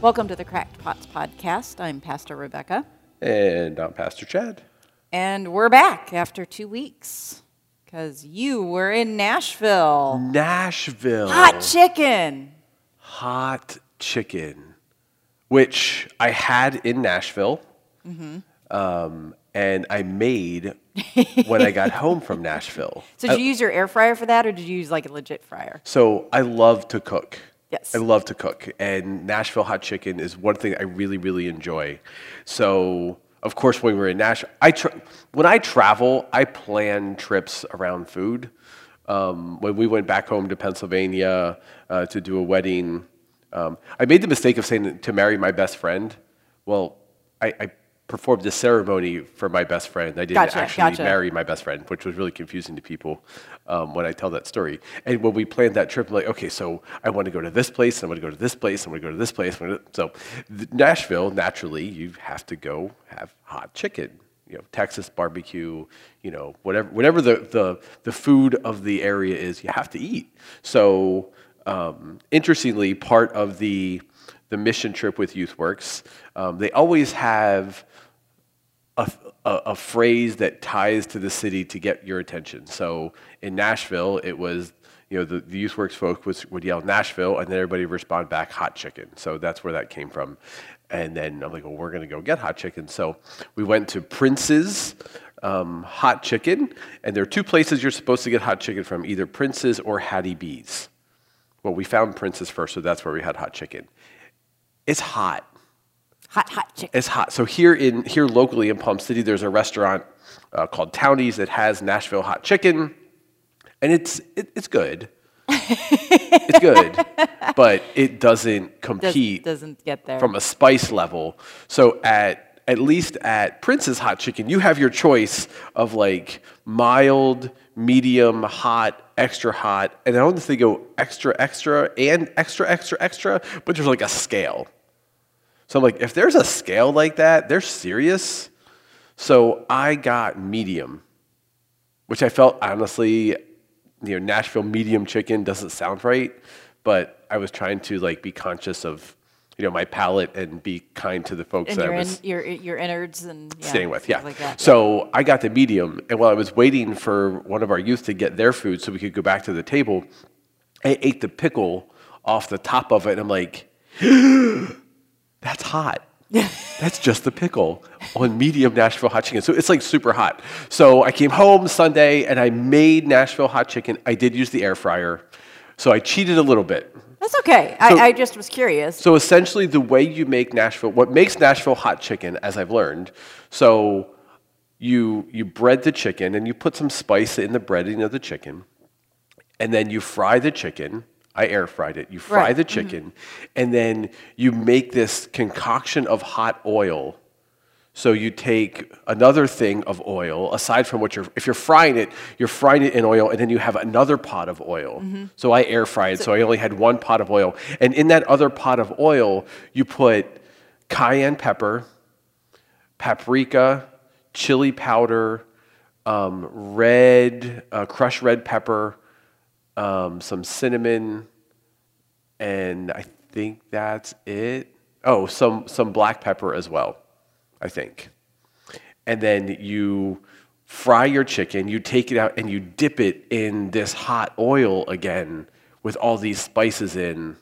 Welcome to the Cracked Pots podcast. I'm Pastor Rebecca, And I'm Pastor Chad. and we're back after two weeks because you were in Nashville. Nashville. Hot chicken. Hot chicken, which I had in Nashville. Mm-hmm. Um, and I made when I got home from Nashville. So did you use your air fryer for that, or did you use like a legit fryer? So I love to cook. Yes. I love to cook. And Nashville hot chicken is one thing I really, really enjoy. So, of course, when we were in Nashville, I tra- when I travel, I plan trips around food. Um, when we went back home to Pennsylvania uh, to do a wedding, um, I made the mistake of saying to marry my best friend. Well, I, I performed the ceremony for my best friend. I didn't Gotcha, actually gotcha. marry my best friend, which was really confusing to people um, when I tell that story. And when we planned that trip, I'm like, okay, so I want to go to this place, I want to go to this place, I want to go to this place. So Nashville, naturally, you have to go have hot chicken. You know, Texas barbecue, you know, whatever, whatever the, the, the food of the area is, you have to eat. So, um, interestingly, part of the, the mission trip with YouthWorks, um, they always have a, a, a phrase that ties to the city to get your attention. So in Nashville, it was, you know, the, the YouthWorks folk was, would yell Nashville, and then everybody would respond back hot chicken. So that's where that came from. And then I'm like, well, we're going to go get hot chicken. So we went to Prince's um, Hot Chicken, and there are two places you're supposed to get hot chicken from, either Prince's or Hattie B's. Well, we found Prince's first, so that's where we had hot chicken. It's hot. Hot, hot chicken. It's hot. So here in here locally in Palm City, there's a restaurant uh, called Townies that has Nashville hot chicken, and it's it, it's good. it's good, but it doesn't compete doesn't get there. from a spice level. So at at least at Prince's Hot Chicken, you have your choice of like mild, medium, hot, extra hot, and I don't if they go extra, extra, and extra, extra, extra, but there's like a scale. So I'm like, if there's a scale like that, they're serious. So I got medium, which I felt honestly, you know, Nashville medium chicken doesn't sound right, but I was trying to like be conscious of, you know, my palate and be kind to the folks and that your, I in, was your, your innards and yeah, staying with. Yeah. Like that. So I got the medium, and while I was waiting for one of our youth to get their food so we could go back to the table, I ate the pickle off the top of it, and I'm like, that's hot. That's just the pickle on medium Nashville hot chicken. So it's like super hot. So I came home Sunday and I made Nashville hot chicken. I did use the air fryer. So I cheated a little bit. That's okay. So- I, I just was curious. So essentially, the way you make Nashville, what makes Nashville hot chicken, as I've learned, so you you bread the chicken and you put some spice in the breading of the chicken, and then you fry the chicken. I air fried it. You fry Right. the chicken, and then you make this concoction of hot oil. So you take another thing of oil, aside from what you're, if you're frying it, you're frying it in oil, and then you have another pot of oil. So I air fried, so I only had one pot of oil. And in that other pot of oil, you put cayenne pepper, paprika, chili powder, um, red, uh, crushed red pepper, um, some cinnamon, and I think that's it. Oh, some some black pepper as well, I think. And then you fry your chicken, you take it out and you dip it in this hot oil again with all these spices in.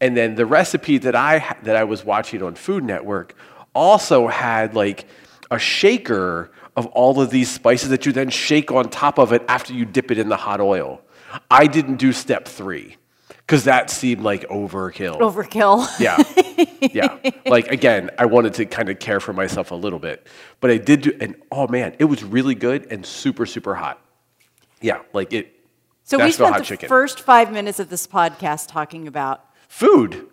And then the recipe that I that I was watching on Food Network also had like a shaker of all of these spices that you then shake on top of it after you dip it in the hot oil. I didn't do step 3 cuz that seemed like overkill. Overkill. Yeah. Yeah. Like again, I wanted to kind of care for myself a little bit. But I did do and oh man, it was really good and super super hot. Yeah, like it So we spent hot the chicken. first five minutes of this podcast talking about food.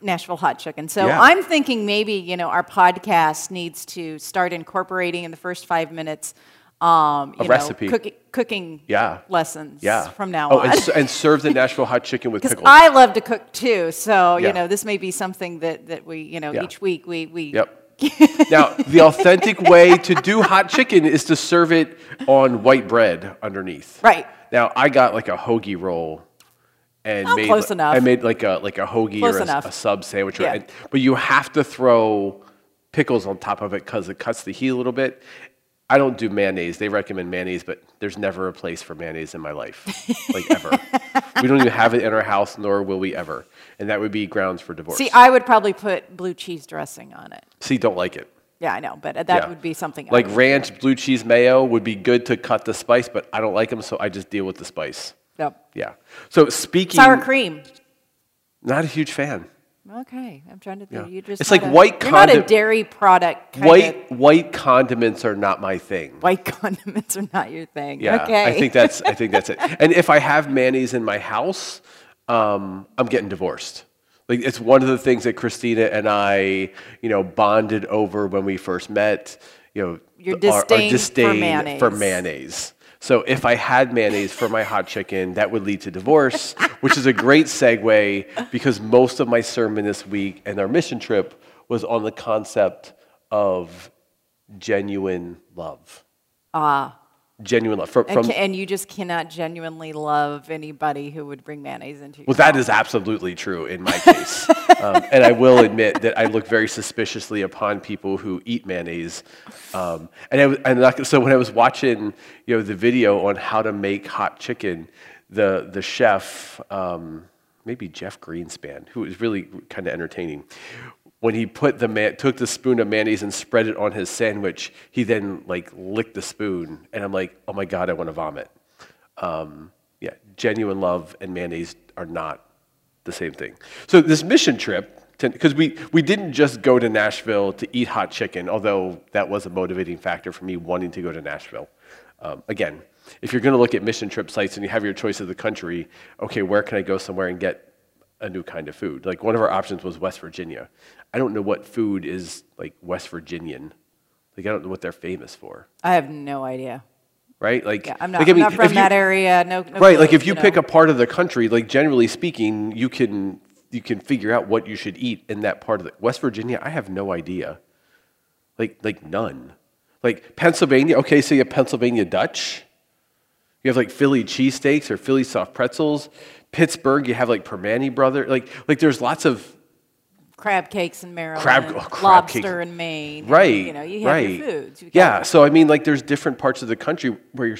Nashville hot chicken. So Yeah. I'm thinking maybe you know our podcast needs to start incorporating in the first five minutes um, you A know, recipe. cooking, cooking Yeah. lessons Yeah. from now oh, on. and, and serve the Nashville hot chicken with Because pickles. I love to cook too, so Yeah. you know this may be something that, that we you know each week we we Yep. now, the authentic way to do hot chicken is to serve it on white bread underneath. right Now, I got like a hoagie roll, and Oh, made close enough. I made like a like a hoagie Close or a, a sub sandwich, or, Yeah. and- but you have to throw pickles on top of it because it cuts the heat a little bit. I don't do mayonnaise. They recommend mayonnaise, but there's never a place for mayonnaise in my life, like ever. we don't even have it in our house, nor will we ever, and that would be grounds for divorce. See, I would probably put blue cheese dressing on it. See, don't like it. Yeah, I know, but uh, that Yeah. would be something. Like ranch, blue cheese, mayo would be good to cut the spice, but I don't like them, so I just deal with the spice. Yep. Yeah. So speaking, Sour cream. not a huge fan. Okay, I'm trying to think. Yeah. You just It's like a- white You're not a dairy product. Kind White white condiments are not my thing. white condiments are not your thing. Yeah, okay. I think that's I think that's it. And if I have mayonnaise in my house, um, I'm getting divorced. Like it's one of the things that Christina and I, you know, bonded over when we first met. You know, Your our- our disdain for disdain for mayonnaise. So if I had mayonnaise for my hot chicken, that would lead to divorce, which is a great segue because most of my sermon this week and our mission trip was on the concept of genuine love. Ah. Genuine love. From, and, from, and you just cannot genuinely love anybody who would bring mayonnaise into your Well, that is absolutely true in my case. um, and I will admit that I look very suspiciously upon people who eat mayonnaise. Um, and I, was- and like, so when I was watching you know, the video on how to make hot chicken, the, the chef, um, maybe Jeff Greenspan, who was really kind of entertaining, when he put the man, took the spoon of mayonnaise and spread it on his sandwich, he then like licked the spoon. And I'm like, oh my God, I want to vomit. Um, yeah, genuine love and mayonnaise are not the same thing. So this mission trip, because we, we didn't just go to Nashville to eat hot chicken, although that was a motivating factor for me wanting to go to Nashville. Um, again, if you're going to look at mission trip sites and you have your choice of the country, okay, where can I go somewhere and get a new kind of food? Like one of our options was West Virginia. I don't know what food is like West Virginian. Like I don't know what they're famous for, I have no idea. right? Like Yeah, I'm not, like, I I'm not from you- that area. No, no right like if you, know. pick a part of the country like generally speaking you can you can figure out what you should eat in that part of the west virginia i have no idea like like none like pennsylvania okay so you have pennsylvania dutch you have like philly cheesesteaks or philly soft pretzels pittsburgh you have like Primanti brother like like there's lots of crab cakes in Maryland, Crab- oh, crab lobster cakes. in Maine. right You know, you have right your foods. You yeah so i mean like there's different parts of the country where you're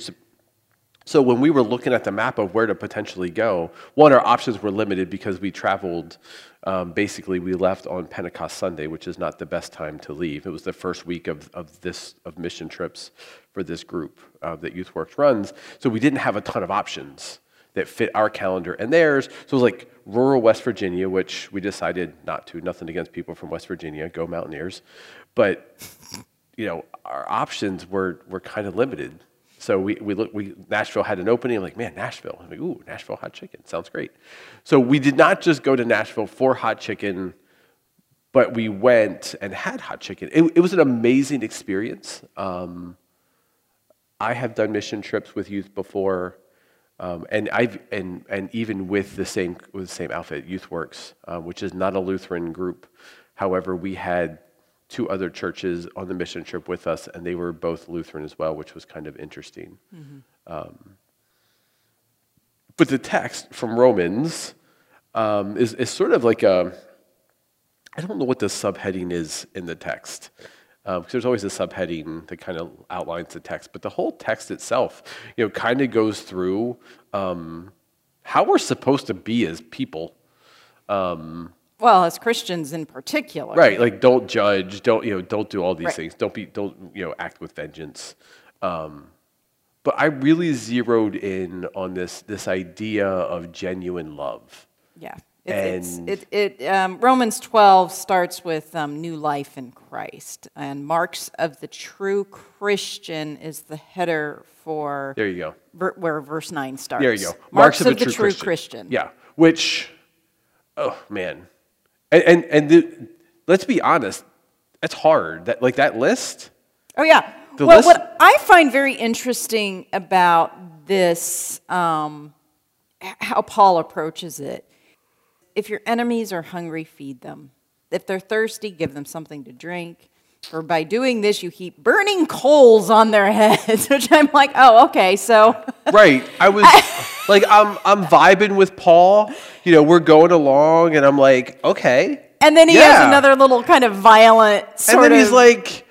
so when we were looking at the map of where to potentially go one our options were limited because we traveled um, basically we left on pentecost sunday which is not the best time to leave it was the first week of, of this of mission trips for this group uh, that youthworks runs so we didn't have a ton of options that fit our calendar and theirs. So it was like rural West Virginia, which we decided not to. Nothing against people from West Virginia, go Mountaineers, but you know our options were were kind of limited. So we we look we Nashville had an opening. I'm like, man, Nashville. I'm like, ooh, Nashville hot chicken sounds great. So we did not just go to Nashville for hot chicken, but we went and had hot chicken. It, it was an amazing experience. Um, I have done mission trips with youth before, um, and I've and and even with the same with the same outfit, YouthWorks, uh, which is not a Lutheran group. However, we had two other churches on the mission trip with us, and they were both Lutheran as well, which was kind of interesting. Um, but the text from Romans um, is is sort of like a I don't know what the subheading is in the text. Because there's always a subheading that kind of outlines the text, but the whole text itself, you know, kind of goes through um, how we're supposed to be as people, Well, as Christians in particular. right? Like, don't judge, don't you know, don't do all these Right. things, don't be, don't you know, act with vengeance. Um, but I really zeroed in on this this idea of genuine love. Yeah. It's, And- it's, it, it, um, Romans 12 starts with um, new life in Christ. And marks of the true Christian is the header for There you go. ver, where verse 9 starts. There you go. Marks, of, the, true, Christian. Yeah, which, oh man, and and, and the, let's be honest, that's hard. That like that list. Oh, yeah. Well, list- what I find very interesting about this, um, how Paul approaches it if your enemies are hungry, feed them. If they're thirsty, give them something to drink. For by doing this, you heap burning coals on their heads, which I'm like, oh, okay, so. Right. I was like, I'm, I'm vibing with Paul. You know, we're going along, and I'm like, okay. And then he Yeah. has another little kind of violent sort and then he's like,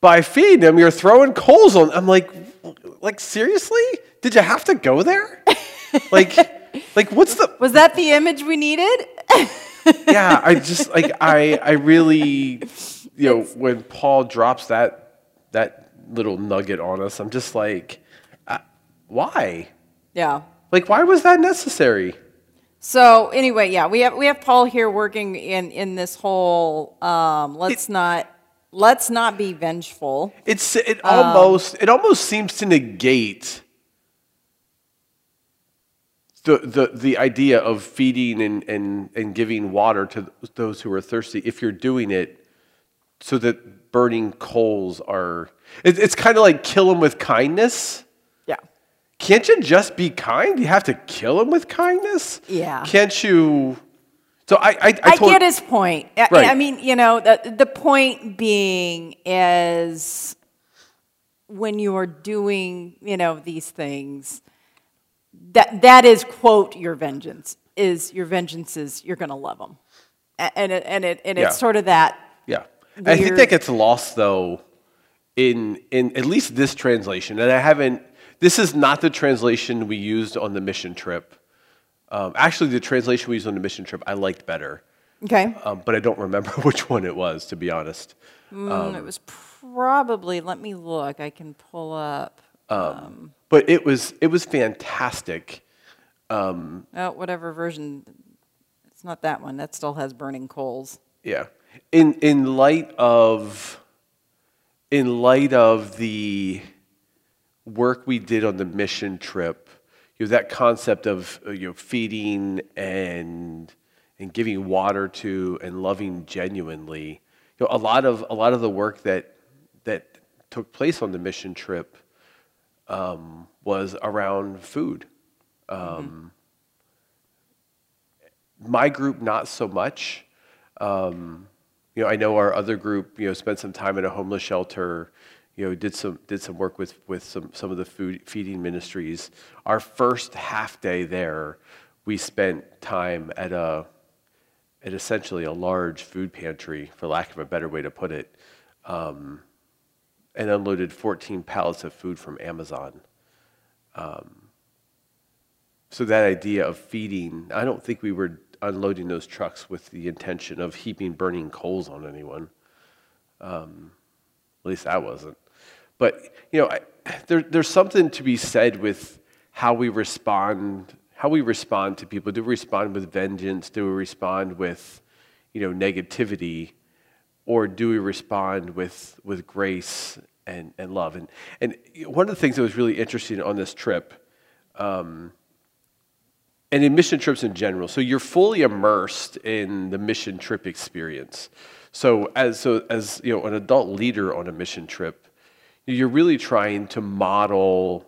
by feeding him, you're throwing coals on. I'm like, like seriously? Did you have to go there? like, like what's the? was that the image we needed? Yeah, I just like I I really, you know, when Paul drops that that little nugget on us, I'm just like, uh, why? Yeah. Like, why was that necessary? So anyway, yeah, we have we have Paul here working in in this whole um, let's not let's not be vengeful. It's it almost it almost seems to negate the the the idea of feeding and and and giving water to those who are thirsty if you're doing it so that burning coals are it, it's kind of like kill them with kindness. Yeah. Can't you just be kind? You have to kill them with kindness. Yeah. Can't you? So I I, I, I get his point. I, Right. I mean, you know, the the point being is when you are doing, you know, these things, that that is quote your vengeance is your vengeance is you're going to love them, and it, and it and Yeah. it's sort of that. Yeah. And I think that gets lost though in in at least this translation. And I haven't this is not the translation we used on the mission trip. Um, actually, the translation we used on the mission trip I liked better, Okay, um, but I don't remember which one it was, to be honest. Mm, it was probably. Let me look. I can pull up. But it was it was fantastic. Oh, whatever version. It's not that one. That still has burning coals. Yeah. In in light of in light of the work we did on the mission trip, you know, that concept of uh, you know feeding and and giving water to and loving genuinely, you know, a lot of a lot of the work that that took place on the mission trip um, was around food. Um, My group, not so much. Um, you know, I know our other group, you know, spent some time at a homeless shelter. You know, did some did some work with with some some of the food feeding ministries. Our first half day there, we spent time at a at essentially a large food pantry, for lack of a better way to put it, um, and unloaded 14 pallets of food from Amazon. Um, so that idea of feeding, I don't think we were unloading those trucks with the intention of heaping burning coals on anyone. Um, at least I wasn't. But you know, I, there, there's something to be said with how we respond, how we respond to people. Do we respond with vengeance? Do we respond with, you know, negativity, or do we respond with with grace and, and love? And and one of the things that was really interesting on this trip and in mission trips in general. So you're fully immersed in the mission trip experience. So as so as you know, an adult leader on a mission trip, you're really trying to model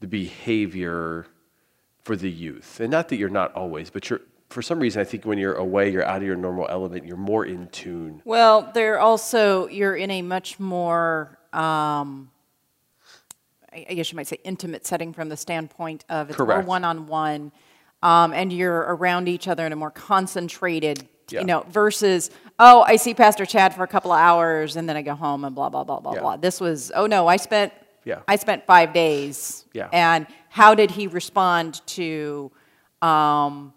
the behavior for the youth. And not that you're not always, but you're for some reason I think when you're away, you're out of your normal element, you're more in tune. Well, they're also you're in a much more, um, I I guess you might say, intimate setting from the standpoint of it's more one-on-one, um, and you're around each other in a more concentrated, Yeah. you know, versus oh, I see Pastor Chad for a couple of hours and then I go home and blah blah blah blah Yeah. blah. This was oh no, I spent Yeah. I spent five days, Yeah. and how did he respond to? Um,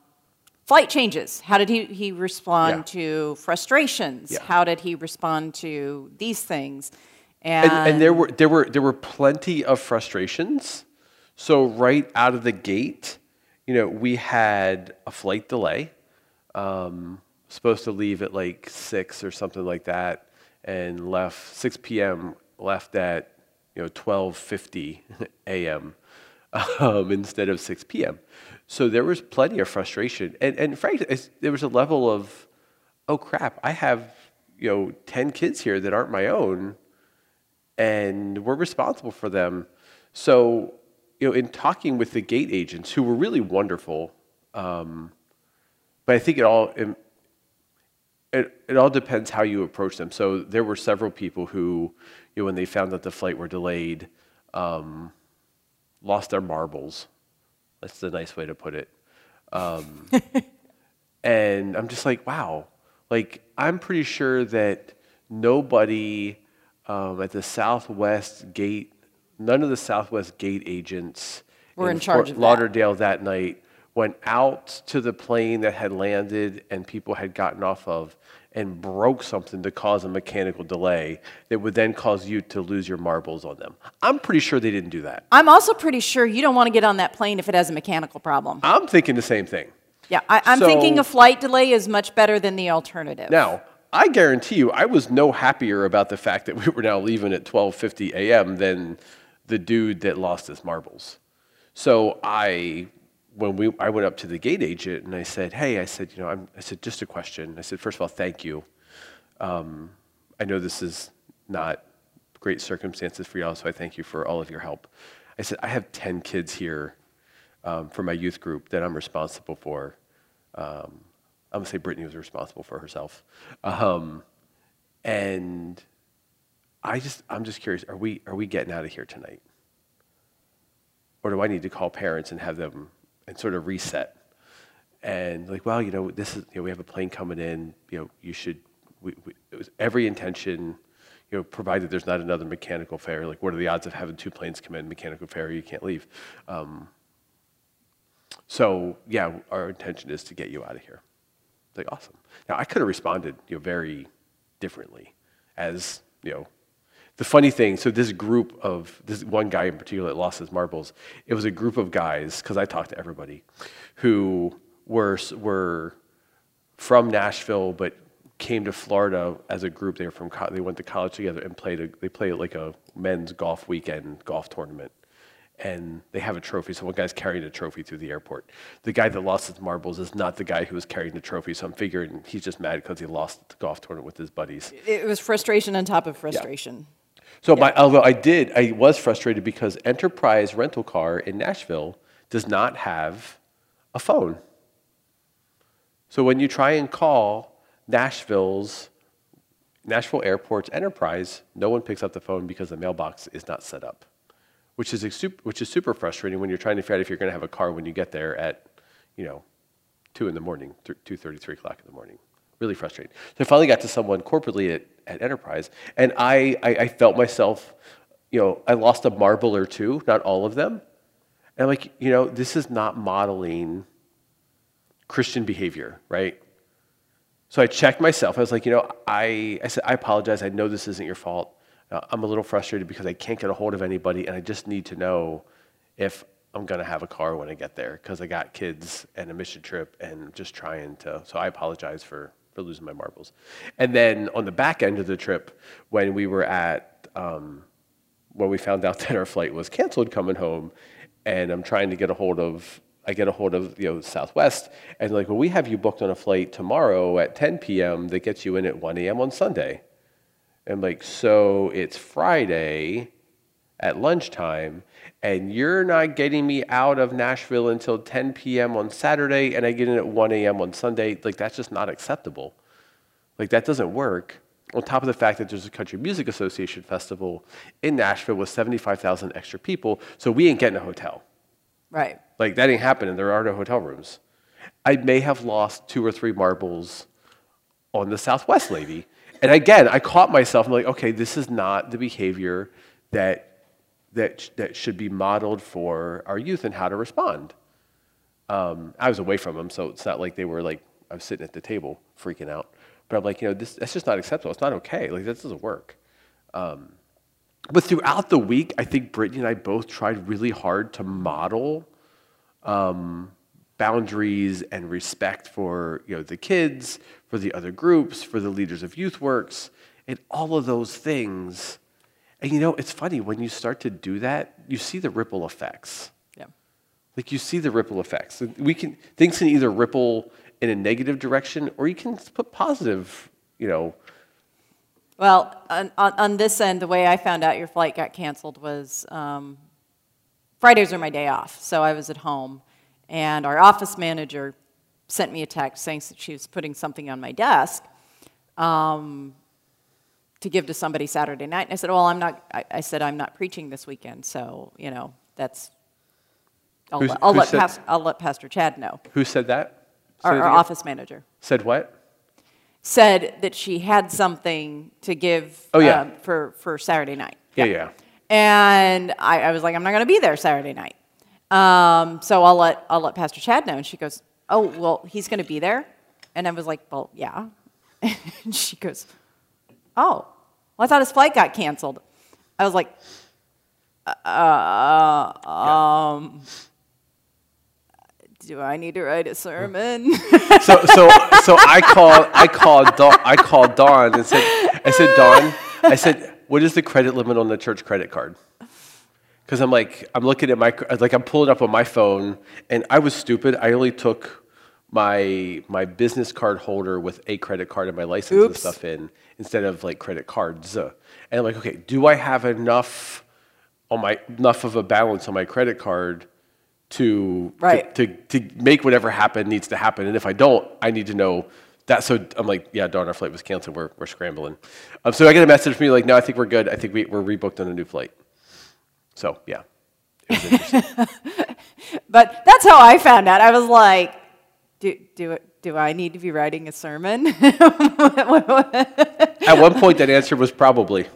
Flight changes. How did he, he respond to frustrations? How did he respond to these things? And, And, and there were there were there were plenty of frustrations. So right out of the gate, you know, we had a flight delay. Um, supposed to leave at like six or something like that, and left six p.m. Left at you know twelve fifty a.m. Um, instead of six p.m. So there was plenty of frustration, and and frankly, there was a level of, oh crap, I have you know ten kids here that aren't my own and we're responsible for them. So, you know, in talking with the gate agents, who were really wonderful, um, but I think it all it, it, it all depends how you approach them. So there were several people who, you know, when they found that the flight were delayed, um, lost their marbles. That's the nice way to put it. Um, and I'm just like, wow. Like, I'm pretty sure that nobody um, at the Southwest Gate, none of the Southwest Gate agents Were in charge Fort of that. Lauderdale that night went out to the plane that had landed and people had gotten off of and broke something to cause a mechanical delay that would then cause you to lose your marbles on them. I'm pretty sure they didn't do that. I'm also pretty sure you don't want to get on that plane if it has a mechanical problem. I'm thinking the same thing. Yeah, I, I'm So- thinking a flight delay is much better than the alternative. Now, I guarantee you, I was no happier about the fact that we were now leaving at 12:50 a.m. than the dude that lost his marbles. So I, when we, I went up to the gate agent and I said, "Hey," I said, "You know, I'm, I said just a question." I said, first of all, thank you. Um, I know this is not great circumstances for y'all, so I thank you for all of your help." I said, "I have 10 kids here um, for my youth group that I'm responsible for." Um, I'm gonna say Brittany was responsible for herself. Um, and I just, I'm just curious, are we, are we getting out of here tonight? Or do I need to call parents and have them and sort of reset? And like, well, you know, this is, you know, we have a plane coming in, you know, you should, we, we, it was every intention, you know, provided there's not another mechanical failure, like what are the odds of having two planes come in, mechanical failure, you can't leave. Um, so yeah, our intention is to get you out of here. Like awesome. Now I could have responded, you know, very differently, as you know. The funny thing, so this group of this one guy in particular that lost his marbles, it was a group of guys because I talked to everybody, who were were from Nashville but came to Florida as a group. They were from they went to college together and played a, they played like a men's golf weekend golf tournament and they have a trophy. So one guy's carrying a trophy through the airport. The guy that lost his marbles is not the guy who was carrying the trophy. So I'm figuring he's just mad because he lost the golf tournament with his buddies. It was frustration on top of frustration. So my, although I did, I was frustrated because Enterprise Rental Car in Nashville does not have a phone. So when you try and call Nashville's Nashville Airport's Enterprise, no one picks up the phone because the mailbox is not set up, which is a which is super frustrating when you're trying to figure out if you're going to have a car when you get there at, you know, two in the morning, th- two thirty, three o'clock in the morning. Really frustrating. So I finally got to someone corporately at, at Enterprise, and I, I I felt myself, you know, I lost a marble or two, not all of them, and I'm like, you know, this is not modeling Christian behavior, right? So I checked myself. I was like, you know, I, I said, I apologize. I know this isn't your fault. Uh, I'm a little frustrated because I can't get a hold of anybody, and I just need to know if I'm going to have a car when I get there because I got kids and a mission trip and just trying to. So I apologize for, for losing my marbles. And then on the back end of the trip, when we were at, um, when we found out that our flight was canceled coming home, and I'm trying to get a hold of, I get a hold of you know Southwest, and like, well, we have you booked on a flight tomorrow at 10 p.m. that gets you in at 1 a.m. on Sunday. And like, so it's Friday at lunchtime, and you're not getting me out of Nashville until 10 p.m. on Saturday, and I get in at 1 a.m. on Sunday. Like that's just not acceptable. Like that doesn't work. On top of the fact that there's a Country Music Association festival in Nashville with 75,000 extra people, so we ain't getting a hotel. Right. Like that ain't happening. There are no hotel rooms. I may have lost two or three marbles on the Southwest lady. And again, I caught myself. I'm like, okay, this is not the behavior that that that should be modeled for our youth and how to respond. Um, I was away from them, so it's not like they were like I was sitting at the table freaking out. But I'm like, you know, this that's just not acceptable. It's not okay. Like that doesn't work. Um, but throughout the week, I think Brittany and I both tried really hard to model um, boundaries and respect for you know the kids, for the other groups, for the leaders of youth works, and all of those things. And you know, it's funny when you start to do that, you see the ripple effects. Yeah. Like you see the ripple effects. We can things can either ripple in a negative direction, or you can put positive. You know, Well, on, on, on this end, the way I found out your flight got canceled was um, Fridays are my day off, so I was at home, and our office manager sent me a text saying that she was putting something on my desk, um, to give to somebody Saturday night. And I said, well, I'm not, I, I said, I'm not preaching this weekend. So, you know, that's, I'll, Who's- let- I'll who let, said- Pas- I'll let Pastor Chad know, Who said that? Say our, it our again. office manager. Said what? Said that she had something to give Oh, yeah. um, for, for Saturday night. Yeah, yeah. And I, I was like, I'm not going to be there Saturday night. Um, so I'll let, I'll let Pastor Chad know. And she goes, Oh, well, he's going to be there? And I was like, Well, yeah. and she goes, Oh, well, I thought his flight got canceled. I was like, uh, um, do I need to write a sermon? So, so, so I called, I called, Dawn, I called Dawn and said, I said, Dawn, I said, what is the credit limit on the church credit card? Because I'm like, I'm looking at my, like, I'm pulling up on my phone, and I was stupid. I only took my my business card holder with a credit card and my license and stuff in instead of like credit cards. And I'm like, okay, do I have enough on my enough of a balance on my credit card to Right. to, to, to make whatever happen needs to happen. And if I don't, I need to know that. So I'm like, yeah, darn, our flight was canceled. We're, we're scrambling. Um, so I get a message from you like, no, I think we're good. I think we, we're rebooked on a new flight. So yeah. It was interesting. but that's how I found out. I was like, do, do, do I need to be writing a sermon? At one point, that answer was probably.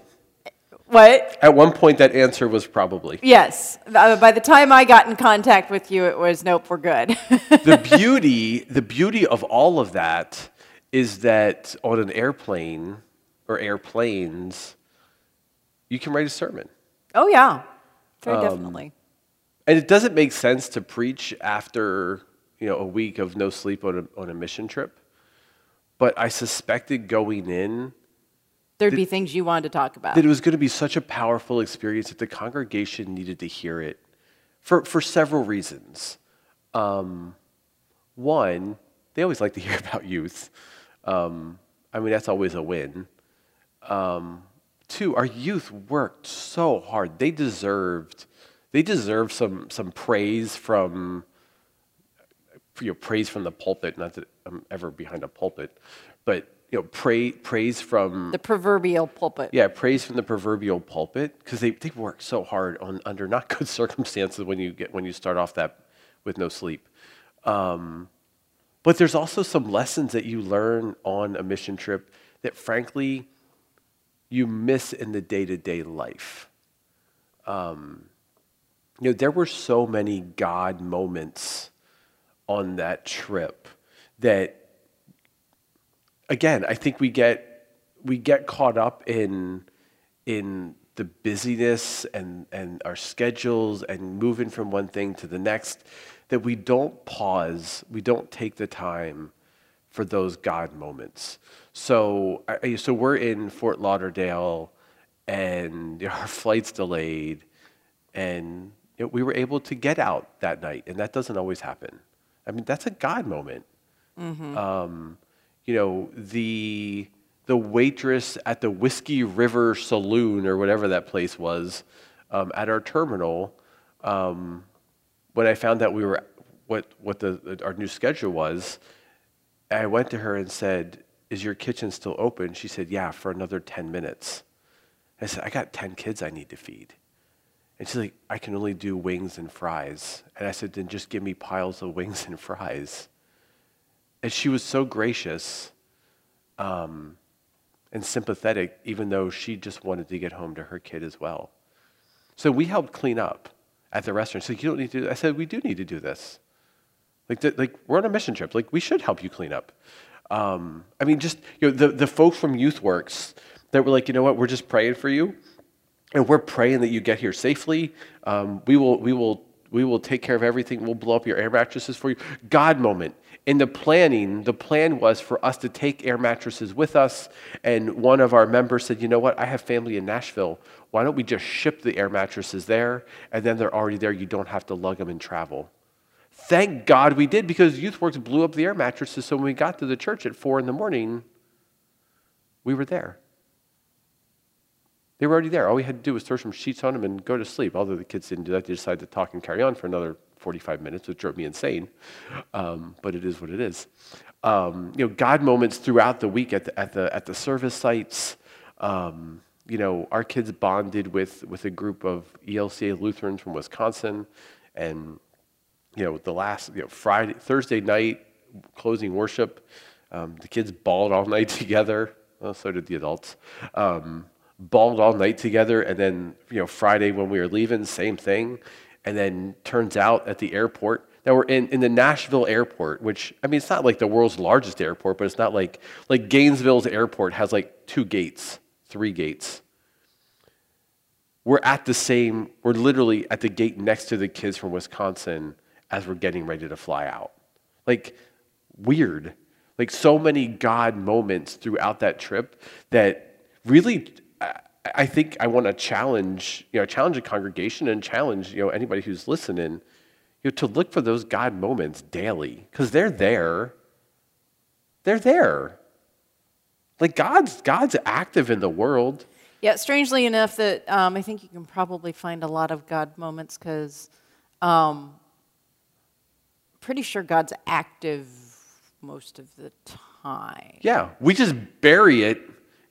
what? At one point, that answer was probably. Yes. Uh, By the time I got in contact with you, it was nope, we're good. the beauty, the beauty of all of that is that on an airplane or airplanes, you can write a sermon. oh, yeah. Um, Very definitely. And it doesn't make sense to preach after you know a week of no sleep on a, on a mission trip. But I suspected going in There'd be things you wanted to talk about. that it was going to be such a powerful experience that the congregation needed to hear it for, for several reasons. Um, one, they always like to hear about youth. Um, I mean, that's always a win. Um, two, our youth worked so hard. They deserved, they deserved some, some praise from, you know, praise from the pulpit. Not that I'm ever behind a pulpit, but you know, pray, praise from the proverbial pulpit. yeah, praise from the proverbial pulpit because they, they work so hard on under not good circumstances when you get when you start off that with no sleep. Um, but there's also some lessons that you learn on a mission trip that frankly you miss in the day to day life. Um, you know, there were so many God moments on that trip that again, I think we get we get caught up in in the busyness and and our schedules and moving from one thing to the next that we don't pause, we don't take the time for those God moments. So so we're in Fort Lauderdale and our flight's delayed and we were able to get out that night and that doesn't always happen. I mean, that's a God moment um, you know, the the waitress at the Whiskey River Saloon or whatever that place was um, at our terminal. Um, when I found out we were what what the our new schedule was, I went to her and said, "Is your kitchen still open?" She said, "Yeah, for another ten minutes." I said, "I got ten kids I need to feed." And she's like, I can only do wings and fries. And I said, then just give me piles of wings and fries. And she was so gracious um, and sympathetic, even though she just wanted to get home to her kid as well. So we helped clean up at the restaurant. She's like, you don't need to. I said, we do need to do this. Like, like we're on a mission trip. Like, we should help you clean up. Um, I mean, just you know, the the folks from YouthWorks that were like, you know what, we're just praying for you, and we're praying that you get here safely. Um, we will we will we will take care of everything. We'll blow up your air mattresses for you. God moment. In the planning, the plan was for us to take air mattresses with us. And one of our members said, you know what? I have family in Nashville. Why don't we just ship the air mattresses there? And then they're already there. You don't have to lug them and travel. Thank God we did because YouthWorks blew up the air mattresses. So when we got to the church at four in the morning, we were there. They were already there. All we had to do was throw some sheets on them and go to sleep. Although the kids didn't do that, they decided to talk and carry on for another 45 minutes, which drove me insane. Um, but it is what it is. Um, you know, God moments throughout the week at the, at the, at the service sites. Um, you know, our kids bonded with, with a group of ELCA Lutherans from Wisconsin. And, you know, the last, you know, Friday, Thursday night, closing worship, um, the kids bawled all night together. Well, so did the adults. Um, bawled all night together. And then, you know, Friday when we were leaving, same thing. And then turns out at the airport, now we're in, in the Nashville airport, which, I mean, it's not like the world's largest airport, but it's not like, like Gainesville's airport has like two gates, three gates. We're at the same, we're literally at the gate next to the kids from Wisconsin as we're getting ready to fly out. Like, weird. Like, so many God moments throughout that trip that really I think I want to challenge, you know, challenge a congregation and challenge, you know, anybody who's listening you know, to look for those God moments daily because they're there. They're there. Like God's God's active in the world. Yeah, strangely enough, that um, I think you can probably find a lot of God moments because um, pretty sure God's active most of the time. Yeah, we just bury it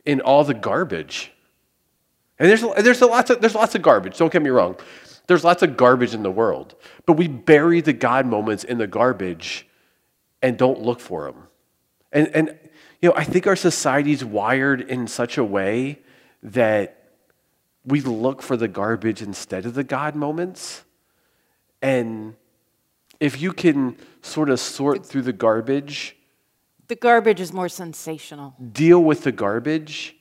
in all the garbage. And there's, there's, lots of, there's lots of garbage, don't get me wrong. There's lots of garbage in the world. But we bury the God moments in the garbage and don't look for them. And, and you know, I think our society's wired in such a way that we look for the garbage instead of the God moments. And if you can sort of sort through the garbage, the garbage is more sensational. Deal with the garbage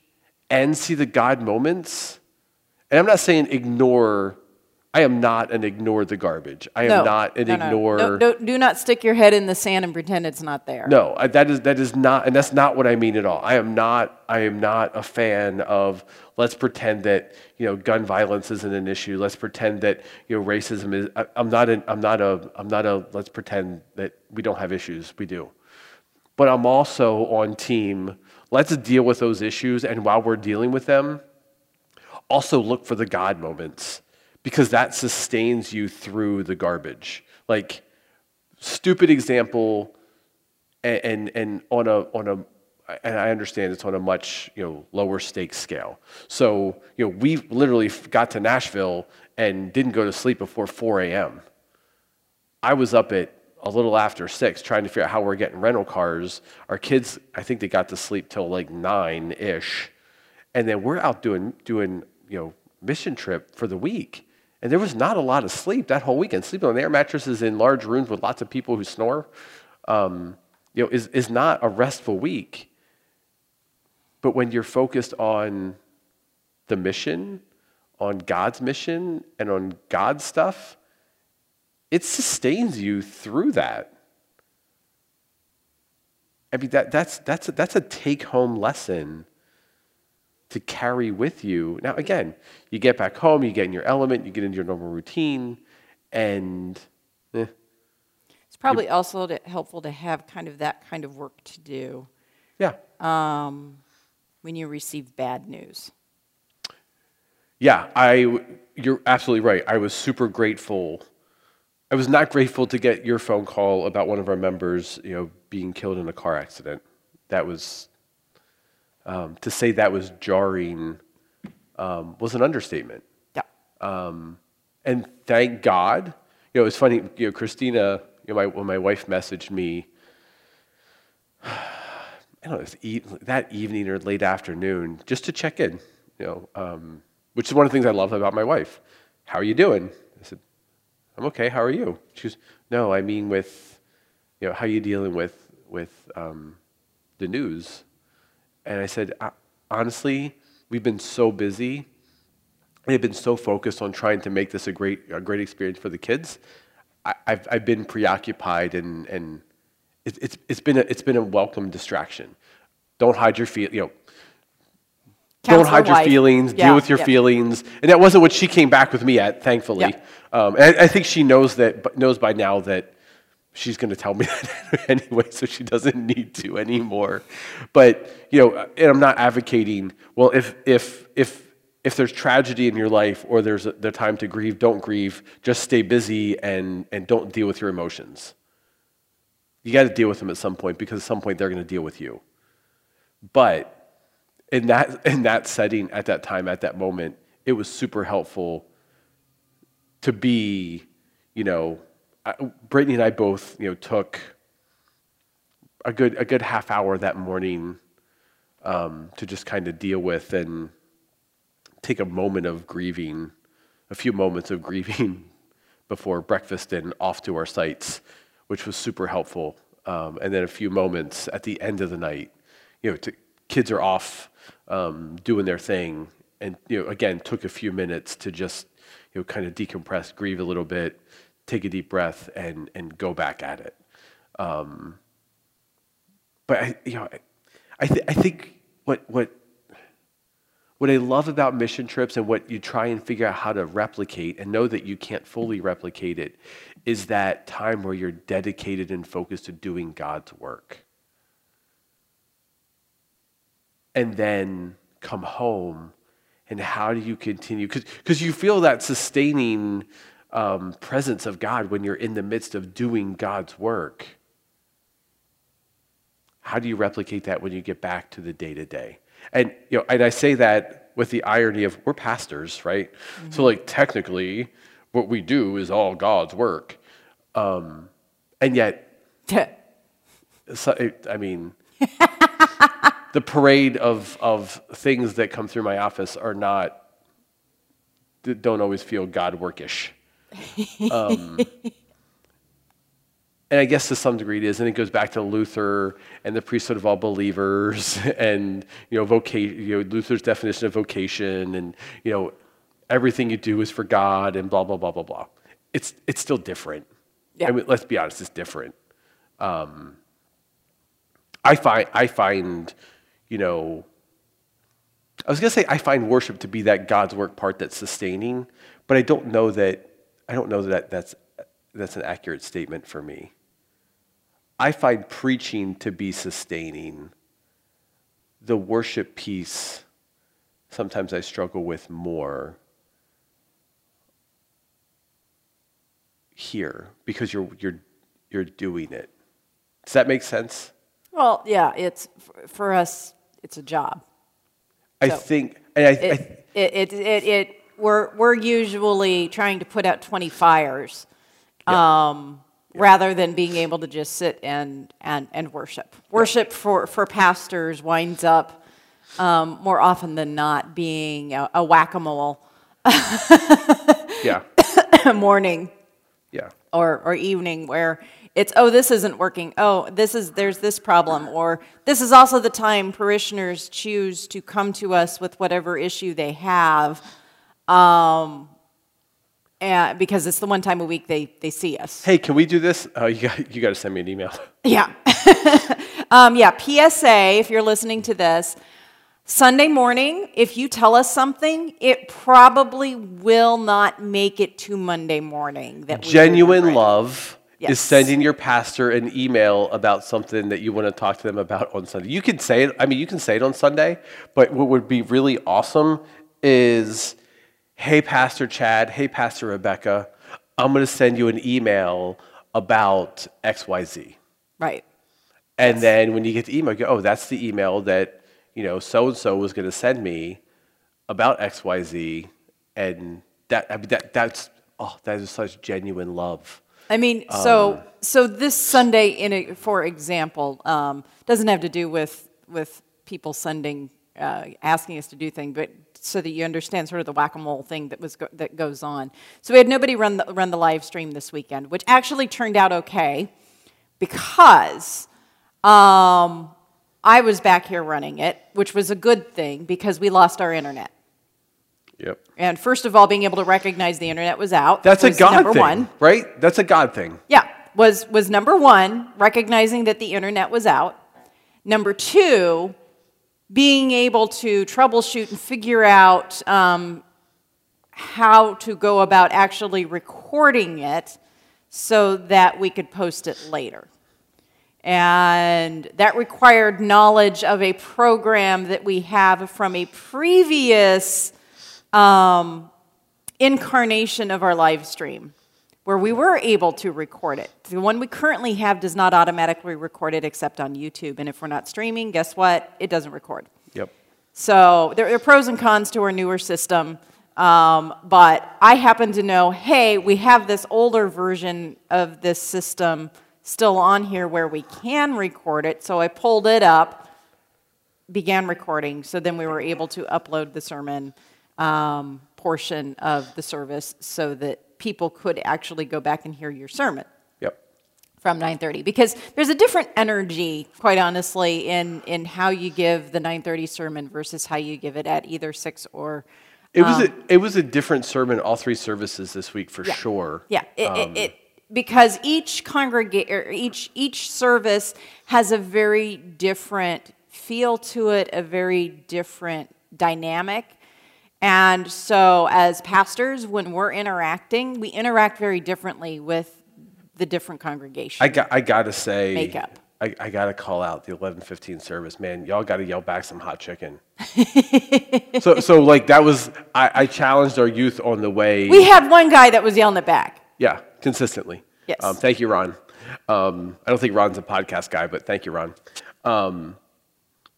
and see the God moments. And I'm not saying ignore I am not an ignore the garbage. I am no, not an no, ignore. No, no, do not stick your head in the sand and pretend it's not there. No, that is that is not, and that's not what I mean at all. I am not. I am not a fan of let's pretend that you know gun violence isn't an issue. Let's pretend that you know racism is. I, I'm not. An, I'm not a. I'm not a. Let's pretend that we don't have issues. We do. But I'm also on team. Let's deal with those issues, and while we're dealing with them, also look for the God moments because that sustains you through the garbage. Like, stupid example, and, and, and on a, on a and I understand it's on a much you know lower stakes scale. So you know we literally got to Nashville and didn't go to sleep before 4 a.m. I was up at a little after six trying to figure out how we're getting rental cars. Our kids, I think they got to sleep till like nine ish, and then we're out doing doing you know mission trip for the week. And there was not a lot of sleep that whole weekend. Sleeping on air mattresses in large rooms with lots of people who snore, um, you know, is, is not a restful week. But when you're focused on the mission, on God's mission, and on God's stuff, it sustains you through that. I mean, that, that's, that's, a, that's a take home lesson to carry with you. Now, again, you get back home, you get in your element, you get into your normal routine, and eh, it's probably also to, helpful to have kind of that kind of work to do. Yeah. Um, when you receive bad news. Yeah, I. You're absolutely right. I was super grateful. I was not grateful to get your phone call about one of our members, you know, being killed in a car accident. That was um, to say that was jarring um, was an understatement. Yeah. Um, and thank God, you know, it's funny, you know, Christina, you know, my, when my wife messaged me, I don't know, e- that evening or late afternoon, just to check in, you know, um, which is one of the things I love about my wife. How are you doing? I'm okay. How are you? She goes, No, I mean with, you know, how are you dealing with with um, the news? And I said, honestly, we've been so busy. They've been so focused on trying to make this a great, a great experience for the kids. I, have I've been preoccupied and, and it, it's, it's, been a, it's been a welcome distraction. Don't hide your feelings, you know, don't hide your feelings, yeah, deal with your feelings. And that wasn't what she came back with me at, thankfully. Um, and I, think she knows that, knows by now that she's going to tell me that anyway, so she doesn't need to anymore. But you know, and I'm not advocating. Well, if if if if there's tragedy in your life or there's a, the time to grieve, don't grieve. Just stay busy and, and don't deal with your emotions. You got to deal with them at some point because at some point they're going to deal with you. But in that, in that setting, at that time, at that moment, it was super helpful to be, you know, Brittany and I both, you know, took a good, a good half hour that morning um, to just kind of deal with and take a moment of grieving, a few moments of grieving before breakfast and off to our sites, which was super helpful. Um, and then a few moments at the end of the night, you know, to, kids are off um, doing their thing, and you know, again, took a few minutes to just you know, kind of decompress, grieve a little bit, take a deep breath, and and go back at it. Um, but I, you know, I, th- I think what what what I love about mission trips and what you try and figure out how to replicate and know that you can't fully replicate it is that time where you're dedicated and focused to doing God's work. And then come home, and how do you continue? Because you feel that sustaining um, presence of God when you're in the midst of doing God's work. How do you replicate that when you get back to the day to day? And you know, and I say that with the irony of we're pastors, right? Mm-hmm. So like technically, what we do is all God's work, um, and yet, so, I mean, the parade of of things that come through my office are not don't always feel God workish. Um, and I guess to some degree it is, and it goes back to Luther and the priesthood of all believers, and you know, vocation, you know, Luther's definition of vocation, and you know, everything you do is for God, and blah blah blah blah blah. It's it's still different. Yeah. I mean, let's be honest, it's different. Um, I find I find, you know, I was gonna say I find worship to be that God's work part that's sustaining, but I don't know that I don't know that that's that's an accurate statement for me. I find preaching to be sustaining. The worship piece, sometimes I struggle with more here because you're, you're, you're doing it. Does that make sense? Well, yeah, it's for us, it's a job. I so think, and I, it, I, it, it, it, it, we're, we're usually trying to put out 20 fires. Yeah. Um, rather than being able to just sit and, and, and worship. Worship for, for pastors winds up um, more often than not being a, a whack a mole yeah. morning yeah. or, or evening where it's, oh, this isn't working. Oh, this is, there's this problem. Or this is also the time parishioners choose to come to us with whatever issue they have. Um, and because it's the one time a week they, they see us. Hey, can we do this? Oh, you got, you got to send me an email. Yeah. um, yeah, PSA, if you're listening to this, Sunday morning, if you tell us something, it probably will not make it to Monday morning. That Genuine love yes. is sending your pastor an email about something that you want to talk to them about on Sunday. You can say it, I mean, you can say it on Sunday, but what would be really awesome is hey, Pastor Chad, hey, Pastor Rebecca, I'm going to send you an email about XYZ. Right. And yes. then when you get the email, you go, oh, that's the email that, you know, so and so was going to send me about XYZ. And that, I mean, that, that's, oh, that is such genuine love. I mean, um, so so this Sunday, in a, for example, um, doesn't have to do with with people sending uh, asking us to do things, but so that you understand sort of the whack-a-mole thing that was go- that goes on. So we had nobody run the, run the live stream this weekend, which actually turned out okay because um, I was back here running it, which was a good thing because we lost our internet. Yep. And first of all, being able to recognize the internet was out. That's was a God number thing, one. right? That's a God thing. Yeah, was was number one, recognizing that the internet was out. Number two, being able to troubleshoot and figure out um, how to go about actually recording it so that we could post it later. And that required knowledge of a program that we have from a previous um, incarnation of our live stream where we were able to record it. The one we currently have does not automatically record it except on YouTube. And if we're not streaming, guess what? It doesn't record. Yep. So there, are pros and cons to our newer system. Um, but I happen to know hey, we have this older version of this system still on here where we can record it. So I pulled it up, began recording. So then we were able to upload the sermon um, portion of the service so that people could actually go back and hear your sermon Yep. from 9:30 because there's a different energy quite honestly in in how you give the 9:30 sermon versus how you give it at either 6 or It was a it was a different sermon all three services this week for Um, Yeah. sure. Yeah, it, it, it, because each congregate each each service has a very different feel to it, a very different dynamic. And so as pastors when we're interacting, we interact very differently with the different congregations. I got I gotta say Makeup. I, I gotta call out the eleven fifteen service, man. Y'all gotta yell back some hot chicken. so so like that was I, I challenged our youth on the way. we had one guy that was yelling it back. Yeah, consistently. Yes. Um, thank you, Ron. Um, I don't think Ron's a podcast guy, but thank you, Ron. Um,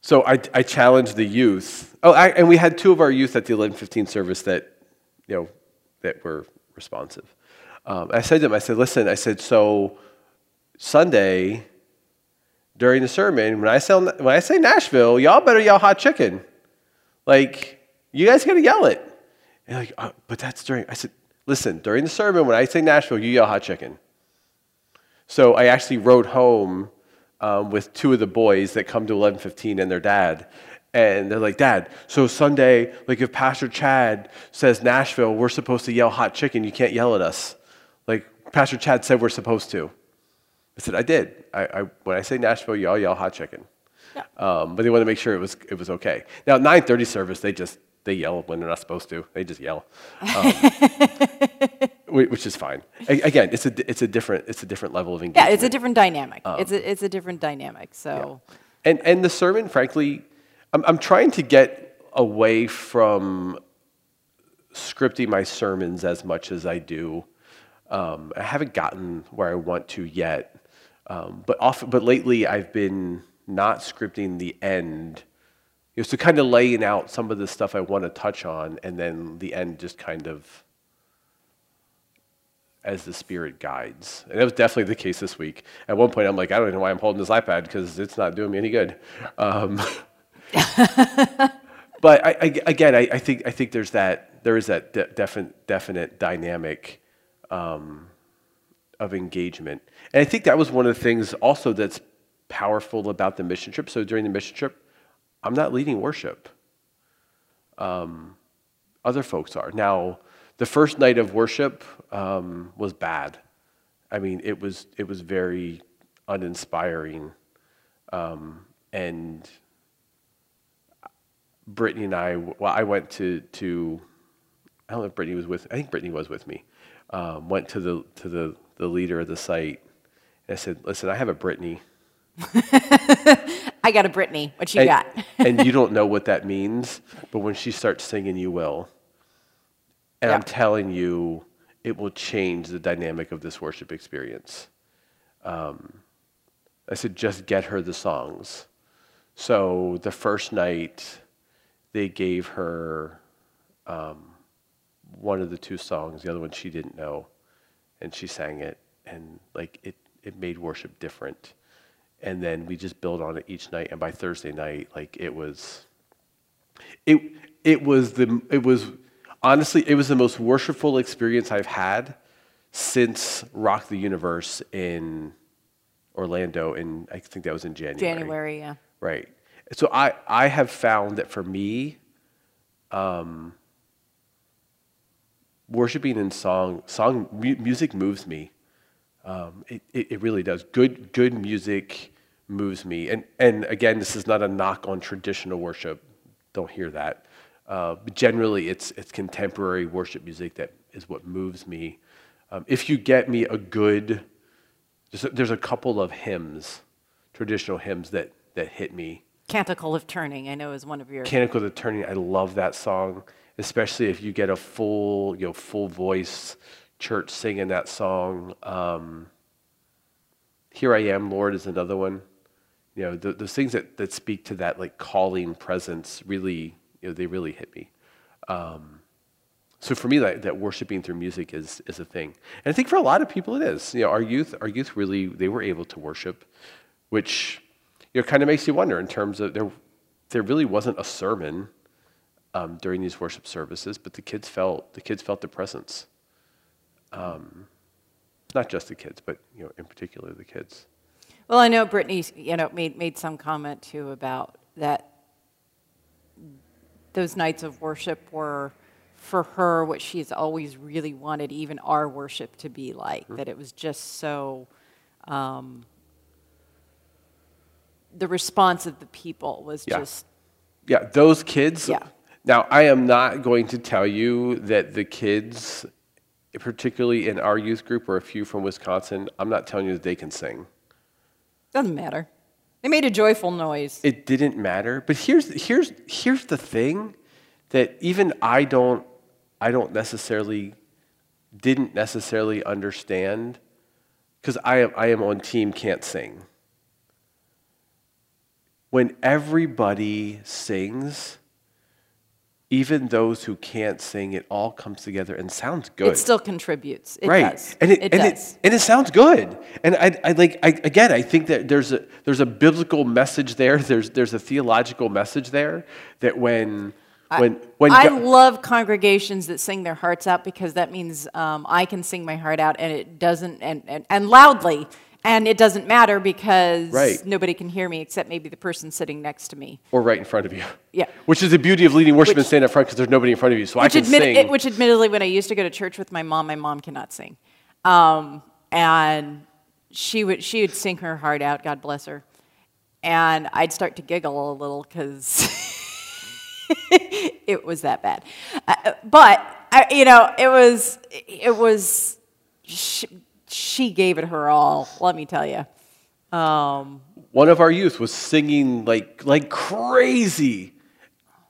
so I, I challenged the youth. Oh, I, and we had two of our youth at the 1115 service that, you know, that were responsive. Um, I said to them, I said, listen, I said, so Sunday during the sermon, when I say, when I say Nashville, y'all better yell hot chicken. Like, you guys got to yell it. And like, "Uh, but that's during, I said, listen, during the sermon, when I say Nashville, you yell hot chicken. So I actually rode home um, with two of the boys that come to 11:15 and their dad, and they're like, "Dad, so Sunday, like if Pastor Chad says Nashville, we're supposed to yell hot chicken. You can't yell at us. Like Pastor Chad said we're supposed to." I said, "I did. I, I when I say Nashville, y'all yell hot chicken." Um, but they want to make sure it was it was okay. Now 9:30 service, they just they yell when they're not supposed to. They just yell, um, which is fine. Again, it's a it's a different it's a different level of engagement. Yeah, it's a different dynamic. Um, it's a it's a different dynamic. So And and the sermon, frankly, I'm I'm trying to get away from scripting my sermons as much as I do. Um, I haven't gotten where I want to yet, um, but often, but lately I've been not scripting the end. You know, so kind of laying out some of the stuff I want to touch on, and then the end just kind of as the Spirit guides. And that was definitely the case this week. At one point, I'm like, I don't even know why I'm holding this iPad because it's not doing me any good. Um, but I, I, again, I, I think I think there's that there is that de- definite definite dynamic um, of engagement, and I think that was one of the things also that's powerful about the mission trip. So during the mission trip, I'm not leading worship. Um, other folks are now. The first night of worship um, was bad. I mean, it was it was very uninspiring, um, and Brittany and I. Well, I went to to. I don't know if Brittany was with. I think Brittany was with me. Um, went to the to the the leader of the site. And I said, "Listen, I have a Brittany, I got a Brittany. What you and, got? and you don't know what that means, but when she starts singing, you will. And I'm telling you, it will change the dynamic of this worship experience. Um, I said, just get her the songs. So the first night, they gave her um, one of the two songs. The other one she didn't know, and she sang it, and like it, it made worship different. And then we just build on it each night. And by Thursday night, like it was, it it was the it was honestly it was the most worshipful experience I've had since Rock the Universe in Orlando. and I think that was in January. January, yeah. Right. So I, I have found that for me, um, worshiping in song, song mu- music moves me. Um, it, it, it really does. Good, good music moves me. And, and again, this is not a knock on traditional worship. Don't hear that. Uh, but generally, it's, it's contemporary worship music that is what moves me. Um, if you get me a good, there's a, there's a couple of hymns, traditional hymns that, that hit me. Canticle of Turning, I know is one of your. Canticle of Turning, I love that song. especially if you get a full, you know, full voice church singing that song. Um, Here I am, Lord, is another one. You know, th- those things that, that speak to that like calling presence really, you know, they really hit me. Um, so for me, that, that worshiping through music is, is a thing. And I think for a lot of people it is. You know, our youth, our youth really, they were able to worship, which, you know, kind of makes you wonder in terms of there, there really wasn't a sermon um, during these worship services, but the kids felt, the kids felt the presence. Um, not just the kids, but, you know, in particular the kids. Well, I know Brittany, you know, made, made some comment too about that those nights of worship were for her what she's always really wanted even our worship to be like mm-hmm. that it was just so um, the response of the people was yeah. just yeah those kids yeah now i am not going to tell you that the kids particularly in our youth group or a few from wisconsin i'm not telling you that they can sing. Doesn't matter. They made a joyful noise. It didn't matter. But here's here's here's the thing that even I don't, I don't necessarily, didn't necessarily understand, because I am, I am on team can't sing. When everybody sings, even those who can't sing, it all comes together and sounds good. It still contributes. It right. does. And it, it and does. It, and it sounds good. And I, I like I, again, I think that there's a there's a biblical message there. There's there's a theological message there that when when, when I love congregations that sing their hearts out because that means um, I can sing my heart out and it doesn't, and, and, and loudly, and it doesn't matter because right. nobody can hear me except maybe the person sitting next to me. Or right in front of you. Yeah. Which is the beauty of leading worship which, and standing up front because there's nobody in front of you. So I can admit, sing. It, which admittedly, when I used to go to church with my mom, my mom cannot sing. Um, and she would, she would sing her heart out, God bless her. And I'd start to giggle a little because. it was that bad. Uh, but I, you know, it was it was she, she, gave it her all. Let me tell you. Um, One of our youth was singing like like crazy.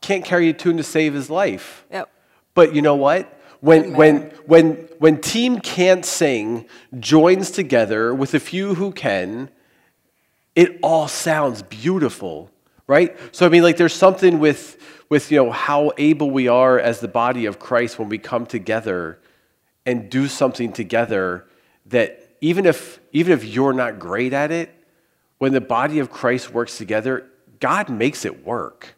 Can't carry a tune to save his life. Yep. But you know what? When when when when team can't sing joins together with a few who can, it all sounds beautiful, right? So I mean, like, there's something with with you know, how able we are as the body of Christ when we come together and do something together that even if, even if you're not great at it, when the body of Christ works together, God makes it work.